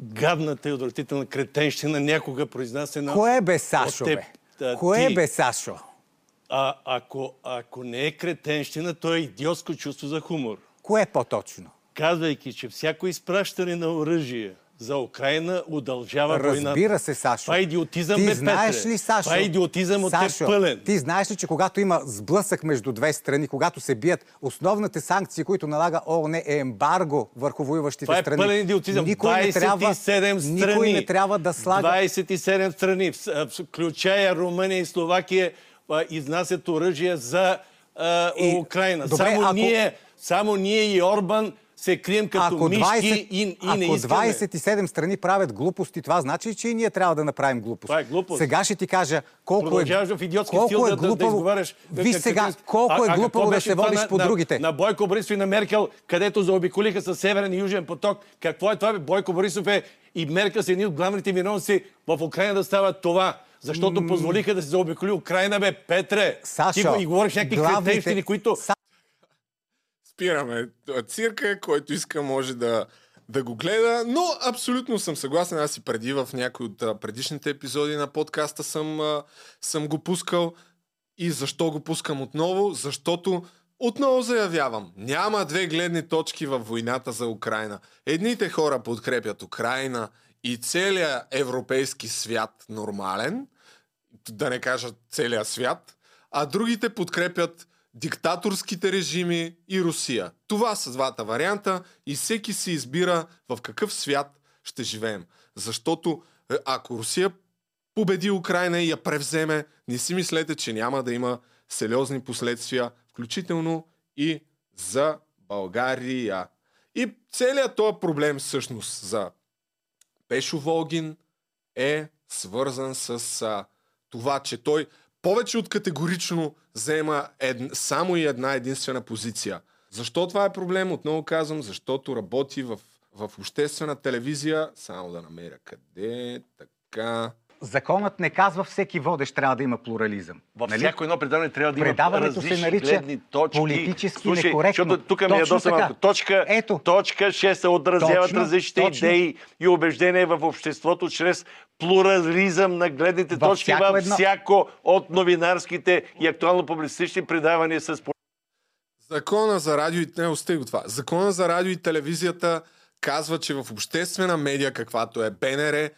S12: гадната и отвратителна кретенщина някога произнасена
S11: Кое бе Сашо, бе? Кое бе Сашо?
S12: А, ако, ако не е кретенщина, то е идиотско чувство за хумор.
S11: Кое е по-точно?
S12: Казвайки, че всяко изпращане на оръжие за Украина удължава войната.
S11: Разбира се, Сашо.
S12: Това е идиотизъм,
S11: ти
S12: бе,
S11: знаеш
S12: Петре.
S11: ли, Сашо?
S12: Това е идиотизъм от
S11: Сашо,
S12: теб пълен.
S11: Ти знаеш ли, че когато има сблъсък между две страни, когато се бият, основните санкции, които налага ООН е ембарго върху воюващите
S12: Това е
S11: страни.
S12: пълен идиотизъм.
S11: Никой 27
S12: не трябва, страни.
S11: Никой не трябва да слага...
S12: 27 страни, включая Румъния и Словакия, изнасят оръжие за а, и... Украина.
S11: Добре,
S12: само,
S11: ако...
S12: ние, само ние и Орбан се крием като
S11: ако
S12: мишки
S11: 20,
S12: и, и
S11: ако
S12: не искаме.
S11: 27 страни правят глупости, това значи, че и ние трябва да направим глупост.
S12: Това е глупост.
S11: Сега ще ти кажа колко е,
S12: в
S11: колко
S12: стил
S11: е
S12: да,
S11: глупаво...
S12: да, да изговаряш.
S11: Виж сега, колко е глупаво да се водиш
S12: на,
S11: по
S12: на,
S11: другите.
S12: На Бойко Борисов и на Меркел, където заобиколиха с Северен и Южен поток. Какво е това? Бе? Бойко Борисов е и Меркел са едни от главните виновници в Украина да става това. Защото позволиха да се заобиколи Украина, бе, Петре.
S11: Сашо,
S12: Ти го и говориш някакви
S11: главните...
S12: които...
S1: Спираме цирка, който иска може да, да го гледа, но абсолютно съм съгласен. Аз и преди в някои от предишните епизоди на подкаста съм, съм го пускал. И защо го пускам отново? Защото отново заявявам, няма две гледни точки във войната за Украина. Едните хора подкрепят Украина и целият европейски свят нормален, да не кажа целият свят, а другите подкрепят диктаторските режими и Русия. Това са двата варианта и всеки си избира в какъв свят ще живеем. Защото ако Русия победи Украина и я превземе, не си мислете, че няма да има сериозни последствия, включително и за България. И целият този проблем всъщност за Пешо Волгин е свързан с а, това, че той повече от категорично взема ед... само и една единствена позиция. Защо това е проблем? Отново казвам, защото работи в, в обществена телевизия. Само да намеря къде. Така.
S11: Законът не казва всеки водещ трябва да има плурализъм.
S9: Във нали? всяко едно предаване трябва да има
S11: Предаването се нарича
S9: гледни точки.
S11: политически
S9: Слушай,
S11: некоректно.
S9: Защото тук ми е доста малко. Точка,
S11: Ето.
S9: точка 6 се отразяват
S11: Точно,
S9: различните
S11: точно.
S9: идеи и убеждения в обществото чрез плурализъм на гледните
S11: Във
S9: точки
S11: всяко
S9: във
S11: едно-
S9: всяко от новинарските и актуално-публицистични предавания с
S1: Закона за радио и... Не, остави го това. Закона за радио и телевизията казва, че в обществена медия, каквато е БНР,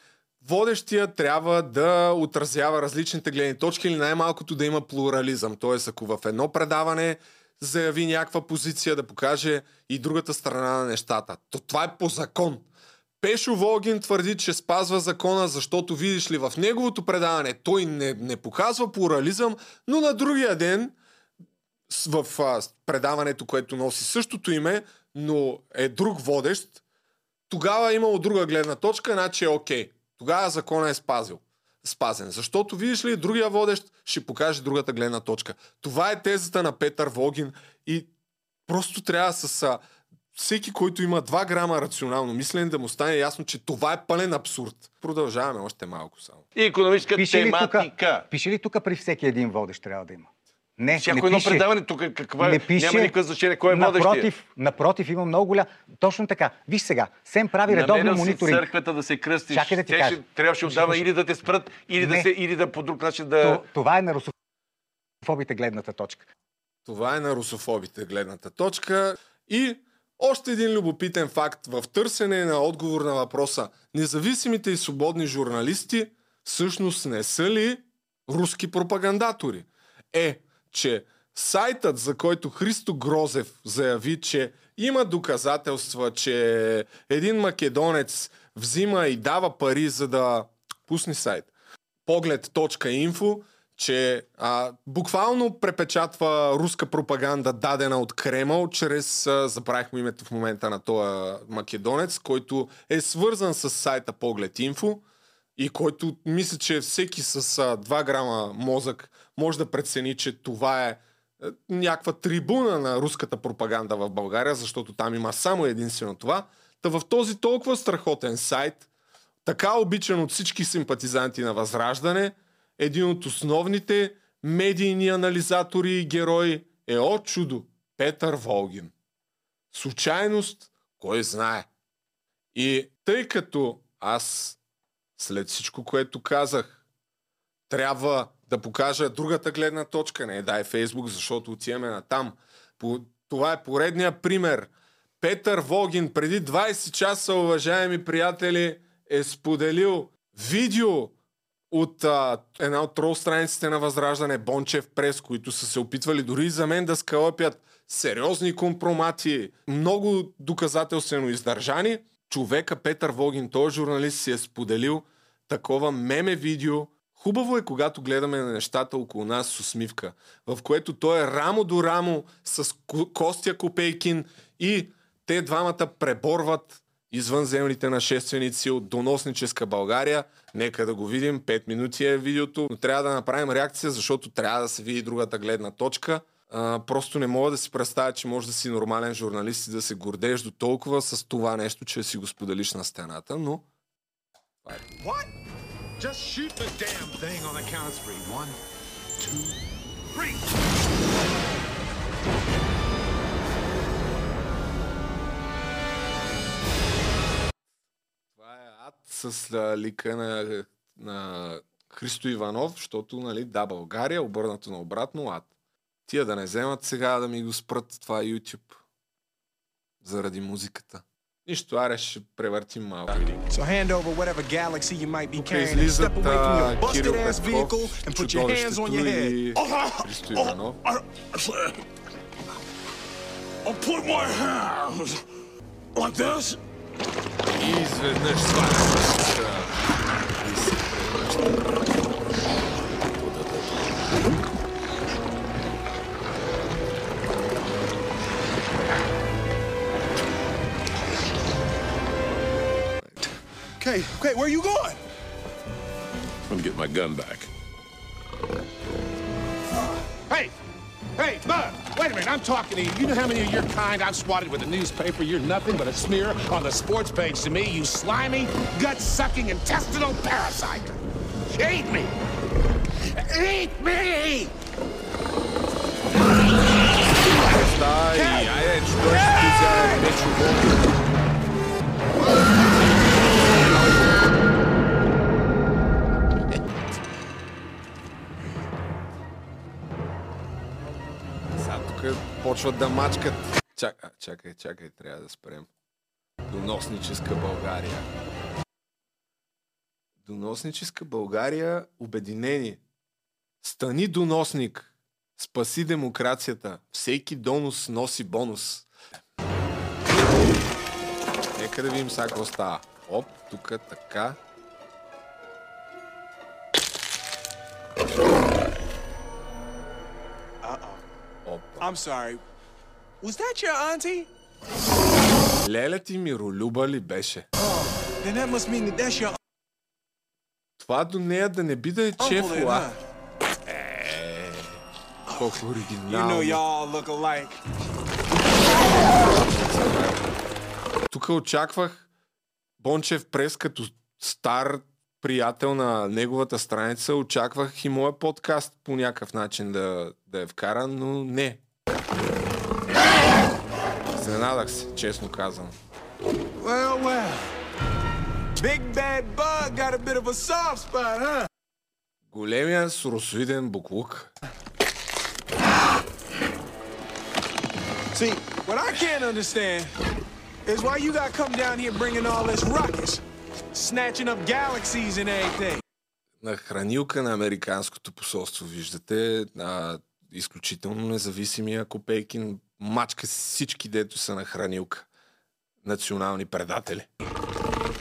S1: водещия трябва да отразява различните гледни точки или най-малкото да има плурализъм. Тоест, ако в едно предаване заяви някаква позиция да покаже и другата страна на нещата. То това е по закон. Пешо Волгин твърди, че спазва закона, защото видиш ли в неговото предаване той не, не показва плурализъм, но на другия ден в а, предаването, което носи същото име, но е друг водещ, тогава е имало друга гледна точка, значи е окей. Тогава закона е спазил. Спазен. Защото, видиш ли, другия водещ ще покаже другата гледна точка. Това е тезата на Петър Волгин и просто трябва с всеки, който има 2 грама рационално мислене, да му стане ясно, че това е пълен абсурд. Продължаваме още малко само.
S9: И економическа
S11: Пише ли тук,
S9: тематика.
S11: пише ли тук при всеки един водещ трябва да има? Не,
S9: Всяко
S11: не
S9: едно
S11: пише.
S9: предаване тук каква
S11: не
S9: е?
S11: пише.
S9: Няма никакво значение кой е водещия.
S11: напротив, напротив, има много голям. Точно така. Виж сега, СЕМ прави редовно
S9: Намерил си
S11: мониторинг.
S9: църквата да се кръстиш.
S11: Чакай да ти
S9: Те
S11: кажа.
S9: трябваше отдавна или да те спрат, или да,
S11: Не.
S9: се, или да по друг начин да...
S11: То- Това е на русофобите гледната точка.
S1: Това е на русофобите гледната точка. И още един любопитен факт в търсене на отговор на въпроса. Независимите и свободни журналисти всъщност не са ли руски пропагандатори? Е, че сайтът, за който Христо Грозев заяви, че има доказателства, че един македонец взима и дава пари, за да пусни сайт. Поглед.инфо, че а, буквално препечатва руска пропаганда, дадена от Кремъл, чрез, а, забравих му името в момента на този македонец, който е свързан с сайта Поглед Инфо и който мисля, че всеки с а, 2 грама мозък може да прецени, че това е а, някаква трибуна на руската пропаганда в България, защото там има само единствено това. Та в този толкова страхотен сайт, така обичан от всички симпатизанти на Възраждане, един от основните медийни анализатори и герои е о чудо Петър Волгин. Случайност, кой знае. И тъй като аз след всичко, което казах, трябва да покажа другата гледна точка, не дай Фейсбук, защото отиваме на там. По, това е поредния пример. Петър Волгин преди 20 часа, уважаеми приятели, е споделил видео от а, една от трол страниците на Възраждане, Бончев Прес, които са се опитвали дори за мен да скалъпят сериозни компромати, много доказателствено издържани. Човека Петър Волгин, този журналист, си е споделил такова меме видео. Хубаво е, когато гледаме на нещата около нас с усмивка, в което той е рамо до рамо с Ко- Костя Копейкин и те двамата преборват извънземните нашественици от доносническа България. Нека да го видим. Пет минути е видеото, но трябва да направим реакция, защото трябва да се види другата гледна точка. А, просто не мога да си представя, че може да си нормален журналист и да се гордееш до толкова с това нещо, че си го споделиш на стената, но...
S13: What? Just shoot the damn thing on the count three. One, two, three.
S1: Това е ад с лика на, на Христо Иванов, защото, нали, да, България, обърнато на обратно ад. Тия да не вземат сега да ми го спрат, това е YouTube. Заради музиката. Нищо, аре ще превъртим малко.
S13: So hand over whatever galaxy you might be carrying and step away from your busted ass vehicle and put your hands on your head.
S1: Христо Иванов.
S13: I'll put my hands like this.
S1: И изведнъж сваля
S13: Okay, okay, where you going?
S14: I'm gonna get my gun back.
S13: Hey, hey, Bud, Wait a minute, I'm talking to you. You know how many of your kind I've swatted with a newspaper? You're nothing but a smear on the sports page to me, you slimy, gut-sucking, intestinal parasite. Eat me! Eat me!
S1: Stai, айде, чудо, ще ти вземе вече Почват да мачкат. Чакай, чакай, чакай, трябва да спрем. Доносническа България. Доносническа България, обединени. Стани доносник. Спаси демокрацията. Всеки донос носи бонус. Нека да видим сега какво става. Оп, тук така.
S15: I'm sorry. Was that your auntie?
S1: Леля ти миролюба ли беше?
S15: Then that must mean that that's your
S1: Това до нея да не би да е чефла. Е, колко
S15: You know
S1: оригинално.
S15: look alike.
S1: Тук очаквах Бончев прес като стар приятел на неговата страница. Очаквах и моя подкаст по някакъв начин да, да е вкаран, но не. Изненадах се, честно казвам.
S15: Well, well. Big bad bug got a bit of a soft spot, huh?
S1: Големия соросоиден буклук.
S15: See, what I can't understand is why you got come down here bringing all this ruckus, snatching up galaxies and everything.
S1: на хранилка на Американското посолство, виждате. А, изключително независимия Копейкин мачка всички, дето са на хранилка. Национални предатели.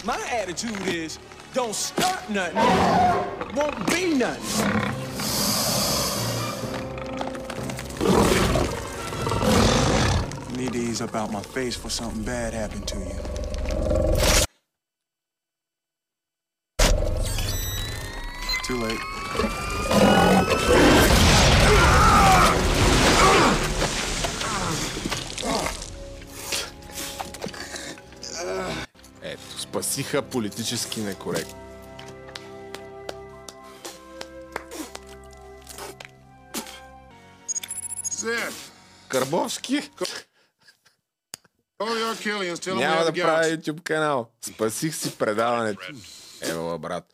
S15: My attitude is, don't start nothing, won't be nothing. Need to ease up out my face for something bad happened to you. Too late.
S1: Спасиха политически некоректно. Карбовски
S13: we
S1: няма да правя. YouTube канал. Спасих си предаването. Ева, брат.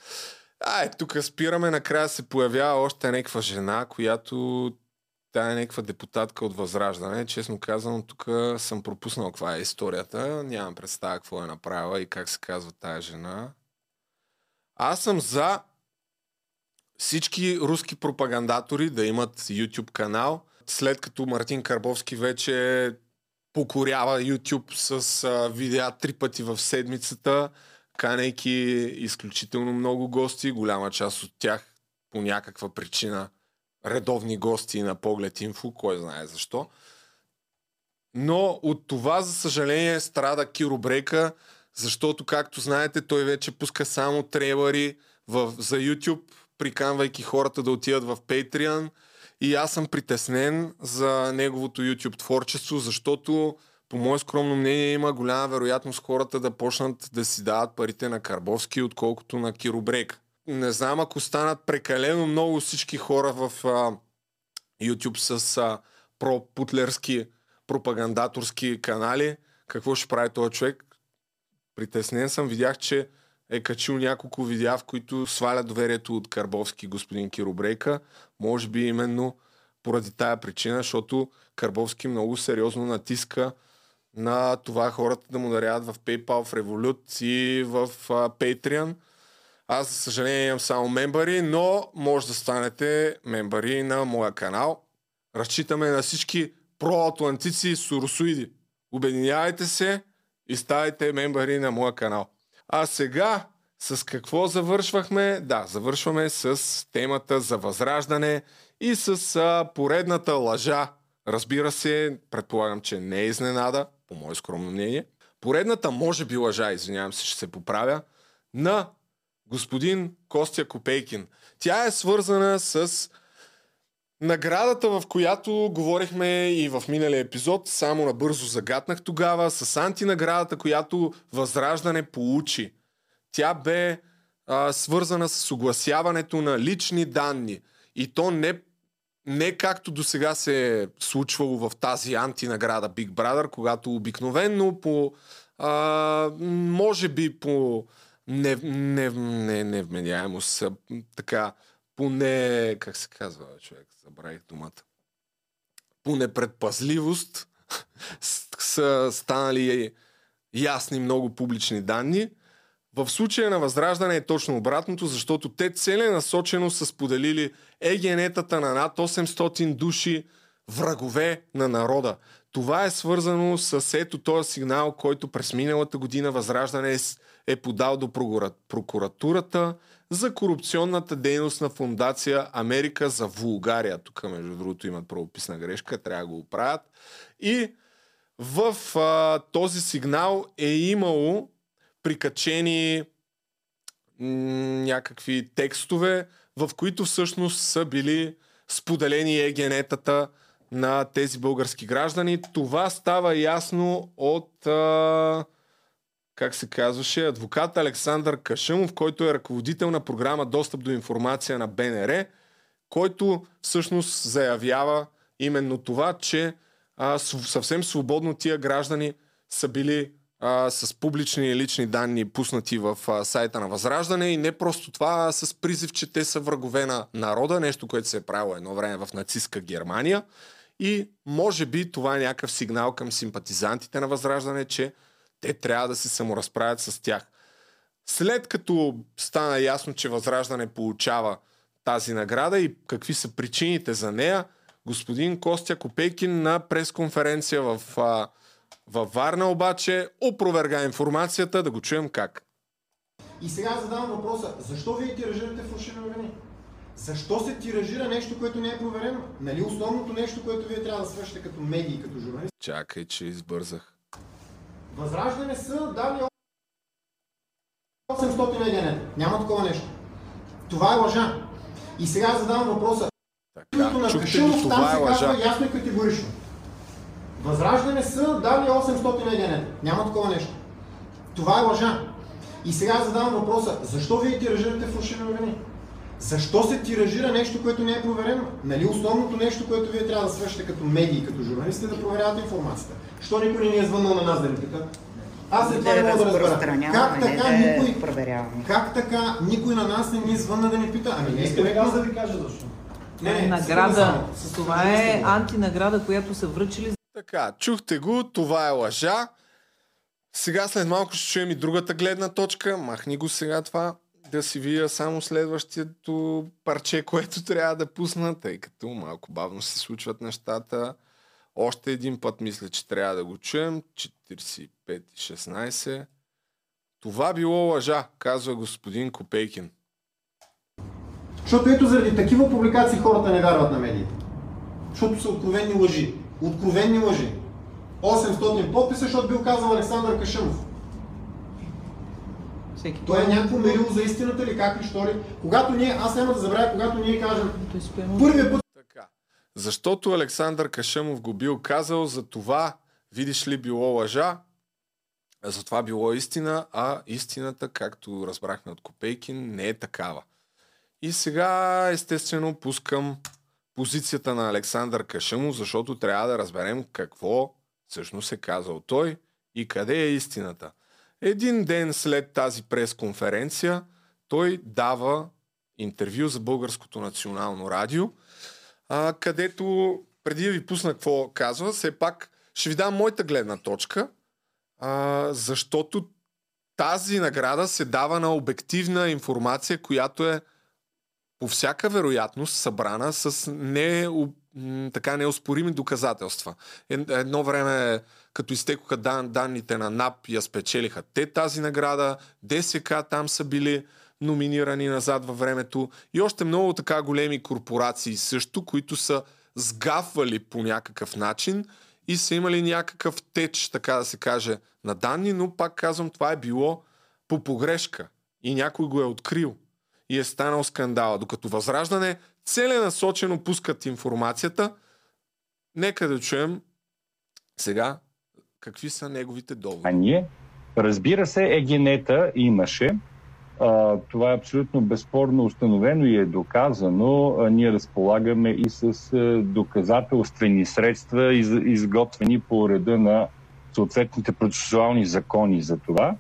S1: Ай, тук спираме, накрая се появява още някаква жена, която тя е някаква депутатка от Възраждане. Честно казвам, тук съм пропуснал каква е историята. Нямам представа какво е направила и как се казва тая жена. Аз съм за всички руски пропагандатори да имат YouTube канал. След като Мартин Карбовски вече покорява YouTube с видеа три пъти в седмицата, канейки изключително много гости, голяма част от тях по някаква причина редовни гости на Поглед Инфо, кой знае защо. Но от това, за съжаление, страда Киро Брейка, защото, както знаете, той вече пуска само трейлери в, за YouTube, приканвайки хората да отидат в Patreon. И аз съм притеснен за неговото YouTube творчество, защото, по мое скромно мнение, има голяма вероятност хората да почнат да си дават парите на Карбовски, отколкото на Киро Брейка. Не знам, ако станат прекалено много всички хора в а, YouTube с а, пропутлерски пропагандаторски канали, какво ще прави този човек? Притеснен съм. Видях, че е качил няколко видеа, в които сваля доверието от Карбовски господин Киробрейка. Може би именно поради тая причина, защото Карбовски много сериозно натиска на това хората да му даряват в PayPal, в Revolut и в Patreon. Аз, за съжаление, имам само мембари, но може да станете мембари на моя канал. Разчитаме на всички проатлантици и суросоиди. Обединявайте се и ставайте мембари на моя канал. А сега с какво завършвахме? Да, завършваме с темата за възраждане и с а, поредната лъжа. Разбира се, предполагам, че не е изненада, по мое скромно мнение. Поредната може би лъжа, извинявам се, ще се поправя, на господин Костя Копейкин. Тя е свързана с Наградата, в която говорихме и в миналия епизод, само набързо загатнах тогава, с антинаградата, която Възраждане получи. Тя бе а, свързана с огласяването на лични данни. И то не, не както до сега се е случвало в тази антинаграда Big Brother, когато обикновенно по а, може би по не, не, не, така, по не, как се казва човек, забравих думата, по непредпазливост *laughs* са станали ясни много публични данни. В случая на Възраждане е точно обратното, защото те целенасочено са споделили егенетата на над 800 души врагове на народа. Това е свързано с ето този сигнал, който през миналата година Възраждане е, подал до прокуратурата за корупционната дейност на фундация Америка за Вулгария. Тук, между другото, имат правописна грешка, трябва да го оправят. И в а, този сигнал е имало прикачени м- някакви текстове, в които всъщност са били споделени егенетата на тези български граждани. Това става ясно от, а, как се казваше, адвокат Александър Кашъмов, който е ръководител на програма Достъп до информация на БНР, който всъщност заявява именно това, че а, съвсем свободно тия граждани са били а, с публични и лични данни пуснати в а, сайта на Възраждане и не просто това, а с призив, че те са врагове на народа, нещо, което се е правило едно време в нацистска Германия. И може би това е някакъв сигнал към симпатизантите на Възраждане, че те трябва да се саморазправят с тях. След като стана ясно, че Възраждане получава тази награда и какви са причините за нея, господин Костя Копейкин на пресконференция в, във Варна обаче опроверга информацията, да го чуем как.
S16: И сега задавам въпроса, защо вие тиражирате фалшиви новини? Защо се тиражира нещо, което не е проверено? Нали основното нещо, което вие трябва да свършите като медии, като журналист?
S1: Чакай, че избързах.
S16: Възраждане са дали 800 ЕГН. Няма такова нещо. Това е лъжа. И сега задавам въпроса.
S1: Така,
S16: на
S1: чухте ли, това е
S16: се
S1: лъжа.
S16: казва ясно и категорично. Възраждане са дали 800 ЕГН. Няма такова нещо. Това е лъжа. И сега задавам въпроса. Защо вие тиражирате фалшиви новини? Защо се тиражира нещо, което не е проверено? Нали основното нещо, което вие трябва да свършите като медии, като журналисти, е да проверявате информацията. Що никой не ни е звъннал на нас да ни пита? Аз след това не мога да разбера. Как така никой, как така никой на нас не ни звънна да ни пита? Ами не е коректно да ви кажа защо. Не, не,
S17: награда. Това е антинаграда, която са връчили.
S1: Така, чухте го, това е лъжа. Сега след малко ще чуем и другата гледна точка. Махни го сега това да си вия само следващото парче, което *laughs* трябва да пусна, тъй като малко бавно се случват нещата. Още един път мисля, че трябва да го чуем. 45 и 16. Това било лъжа, казва господин Копейкин.
S16: Защото ето заради такива публикации хората не вярват на медиите. Защото са откровенни лъжи. Откровенни лъжи. 800 подписа, защото бил казал Александър Кашъмов.
S17: Всеки
S16: Той е някакво мерило за истината ли, как ли, що ли? Когато ние, аз няма да забравя, когато ние кажем, първият път
S1: Така. Защото Александър Кашъмов го бил казал, за това, видиш ли, било лъжа, за това било истина, а истината, както разбрахме от Копейкин, не е такава. И сега, естествено, пускам позицията на Александър Кашъмов, защото трябва да разберем какво всъщност е казал той и къде е истината. Един ден след тази пресконференция той дава интервю за Българското национално радио, а, където преди да ви пусна какво казва, все пак ще ви дам моята гледна точка, а, защото тази награда се дава на обективна информация, която е по всяка вероятност събрана с не, така неоспорими доказателства. Ед- Едно време, като изтекоха дан, данните на НАП, я спечелиха те тази награда, ДСК там са били номинирани назад във времето и още много така големи корпорации също, които са сгафвали по някакъв начин и са имали някакъв теч, така да се каже, на данни, но пак казвам, това е било по погрешка и някой го е открил. и е станал скандала. Докато Възраждане целенасочено пускат информацията, нека да чуем сега какви са неговите доводи.
S18: Разбира се, егенета имаше. А, това е абсолютно безспорно установено и е доказано. А, ние разполагаме и с а, доказателствени средства, из, изготвени по реда на съответните процесуални закони за това.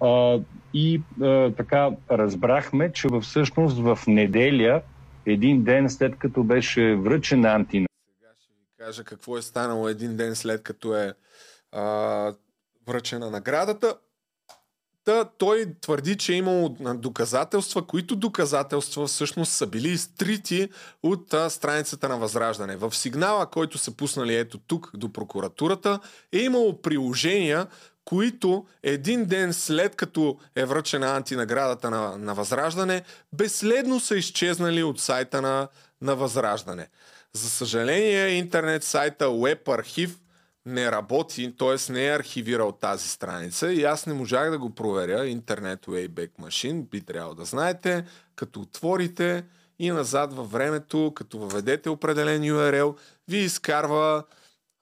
S18: А, и а, така разбрахме, че всъщност в неделя, един ден след като беше връчена антина.
S1: Сега ще ви кажа какво е станало един ден след като е а, връчена наградата. Та, той твърди, че е имало доказателства, които доказателства всъщност са били изтрити от а, страницата на Възраждане. В сигнала, който са пуснали ето тук до прокуратурата, е имало приложения, които един ден след като е връчена антинаградата на, на Възраждане, безследно са изчезнали от сайта на, на Възраждане. За съжаление, интернет сайта Web Archive не работи, т.е. не е архивирал тази страница и аз не можах да го проверя. Интернет Wayback Machine би трябвало да знаете, като отворите и назад във времето, като въведете определен URL, ви изкарва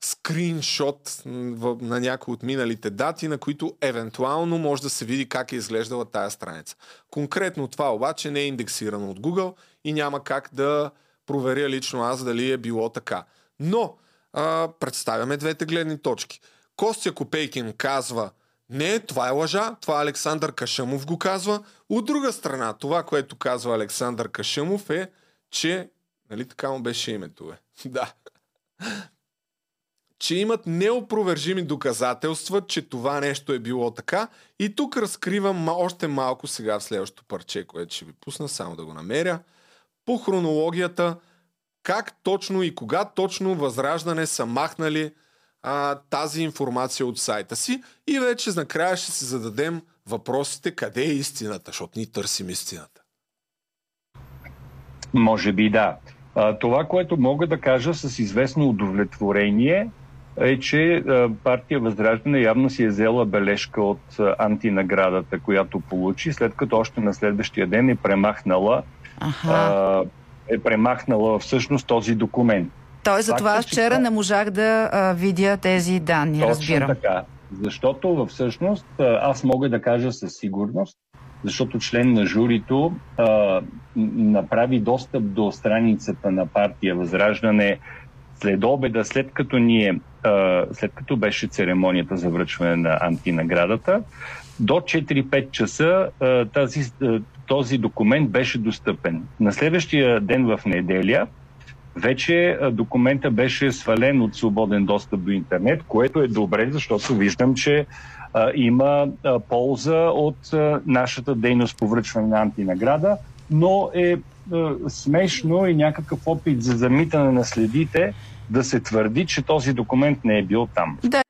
S1: скриншот на някои от миналите дати, на които евентуално може да се види как е изглеждала тая страница. Конкретно това обаче не е индексирано от Google и няма как да проверя лично аз дали е било така. Но а, представяме двете гледни точки. Костя Копейкин казва, не, това е лъжа, това Александър Кашамов го казва. От друга страна, това, което казва Александър Кашамов е, че, нали така му беше името, бе? *laughs* да. че имат неопровержими доказателства, че това нещо е било така. И тук разкривам още малко сега в следващото парче, което ще ви пусна, само да го намеря. По хронологията, как точно и кога точно Възраждане са махнали а, тази информация от сайта си и вече накрая ще си зададем въпросите къде е истината, защото ни търсим истината.
S18: Може би да. А, това, което мога да кажа с известно удовлетворение е, че а, партия Възраждане явно си е взела бележка от а, антинаградата, която получи, след като още на следващия ден е премахнала а, е премахнала всъщност този документ.
S19: Той за това аз вчера не можах да а, видя тези данни,
S18: Точно
S19: разбирам.
S18: така. Защото всъщност аз мога да кажа със сигурност, защото член на журито а, направи достъп до страницата на партия Възраждане след обеда, след като ние, а, след като беше церемонията за връчване на антинаградата, до 4-5 часа а, тази, този документ беше достъпен. На следващия ден в неделя вече документа беше свален от свободен достъп до интернет, което е добре, защото виждам, че а, има а, полза от а, нашата дейност по връчване на антинаграда, но е а, смешно и някакъв опит за замитане на следите да се твърди, че този документ не е бил там.
S19: Да.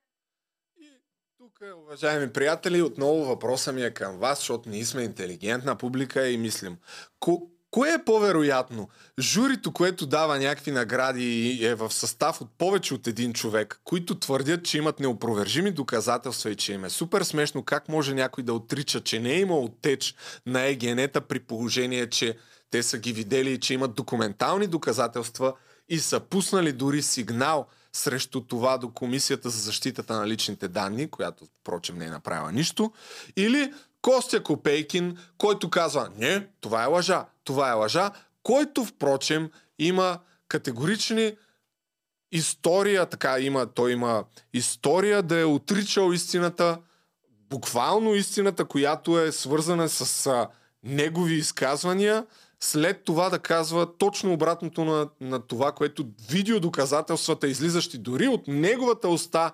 S1: Уважаеми приятели, отново въпросът ми е към вас, защото ние сме интелигентна публика и мислим. Ко- Кое е по-вероятно? Журито, което дава някакви награди е в състав от повече от един човек, които твърдят, че имат неопровержими доказателства и че им е супер смешно как може някой да отрича, че не е имал теч на егенета при положение, че те са ги видели и че имат документални доказателства и са пуснали дори сигнал срещу това до Комисията за защитата на личните данни, която, впрочем, не е направила нищо, или Костя Копейкин, който казва, не, това е лъжа, това е лъжа, който, впрочем, има категорични история, така има, той има история да е отричал истината, буквално истината, която е свързана с а, негови изказвания, след това да казва точно обратното на, на това, което видеодоказателствата, излизащи дори от неговата уста,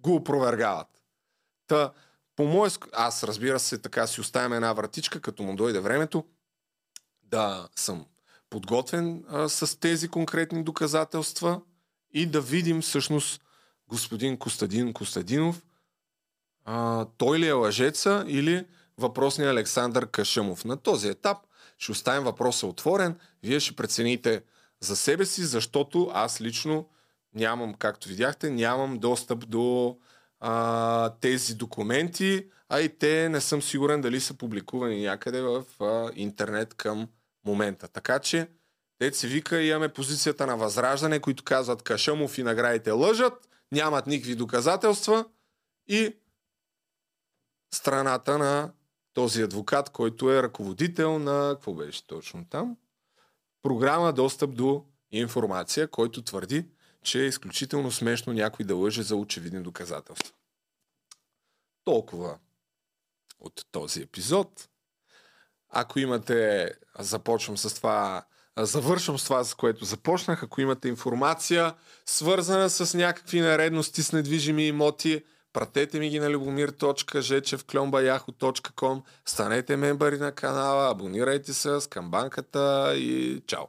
S1: го опровергават. Та, по мое... Аз, разбира се, така си оставям една вратичка, като му дойде времето, да съм подготвен а, с тези конкретни доказателства и да видим всъщност господин Костадин Костадинов, а, той ли е лъжеца или въпросният Александър Кашъмов. На този етап ще оставим въпроса отворен. Вие ще прецените за себе си, защото аз лично нямам, както видяхте, нямам достъп до а, тези документи, а и те не съм сигурен дали са публикувани някъде в а, интернет към момента. Така че, те се вика, имаме позицията на Възраждане, които казват Кашамов и наградите лъжат, нямат никакви доказателства и страната на този адвокат, който е ръководител на, какво беше точно там? Програма Достъп до информация, който твърди, че е изключително смешно някой да лъже за очевидни доказателства. Толкова от този епизод. Ако имате, започвам с това, завършвам с това, с което започнах, ако имате информация, свързана с някакви наредности с недвижими имоти, пратете ми ги на любомир.жечевклонбаяхо.com станете мембари на канала, абонирайте се с камбанката и чао!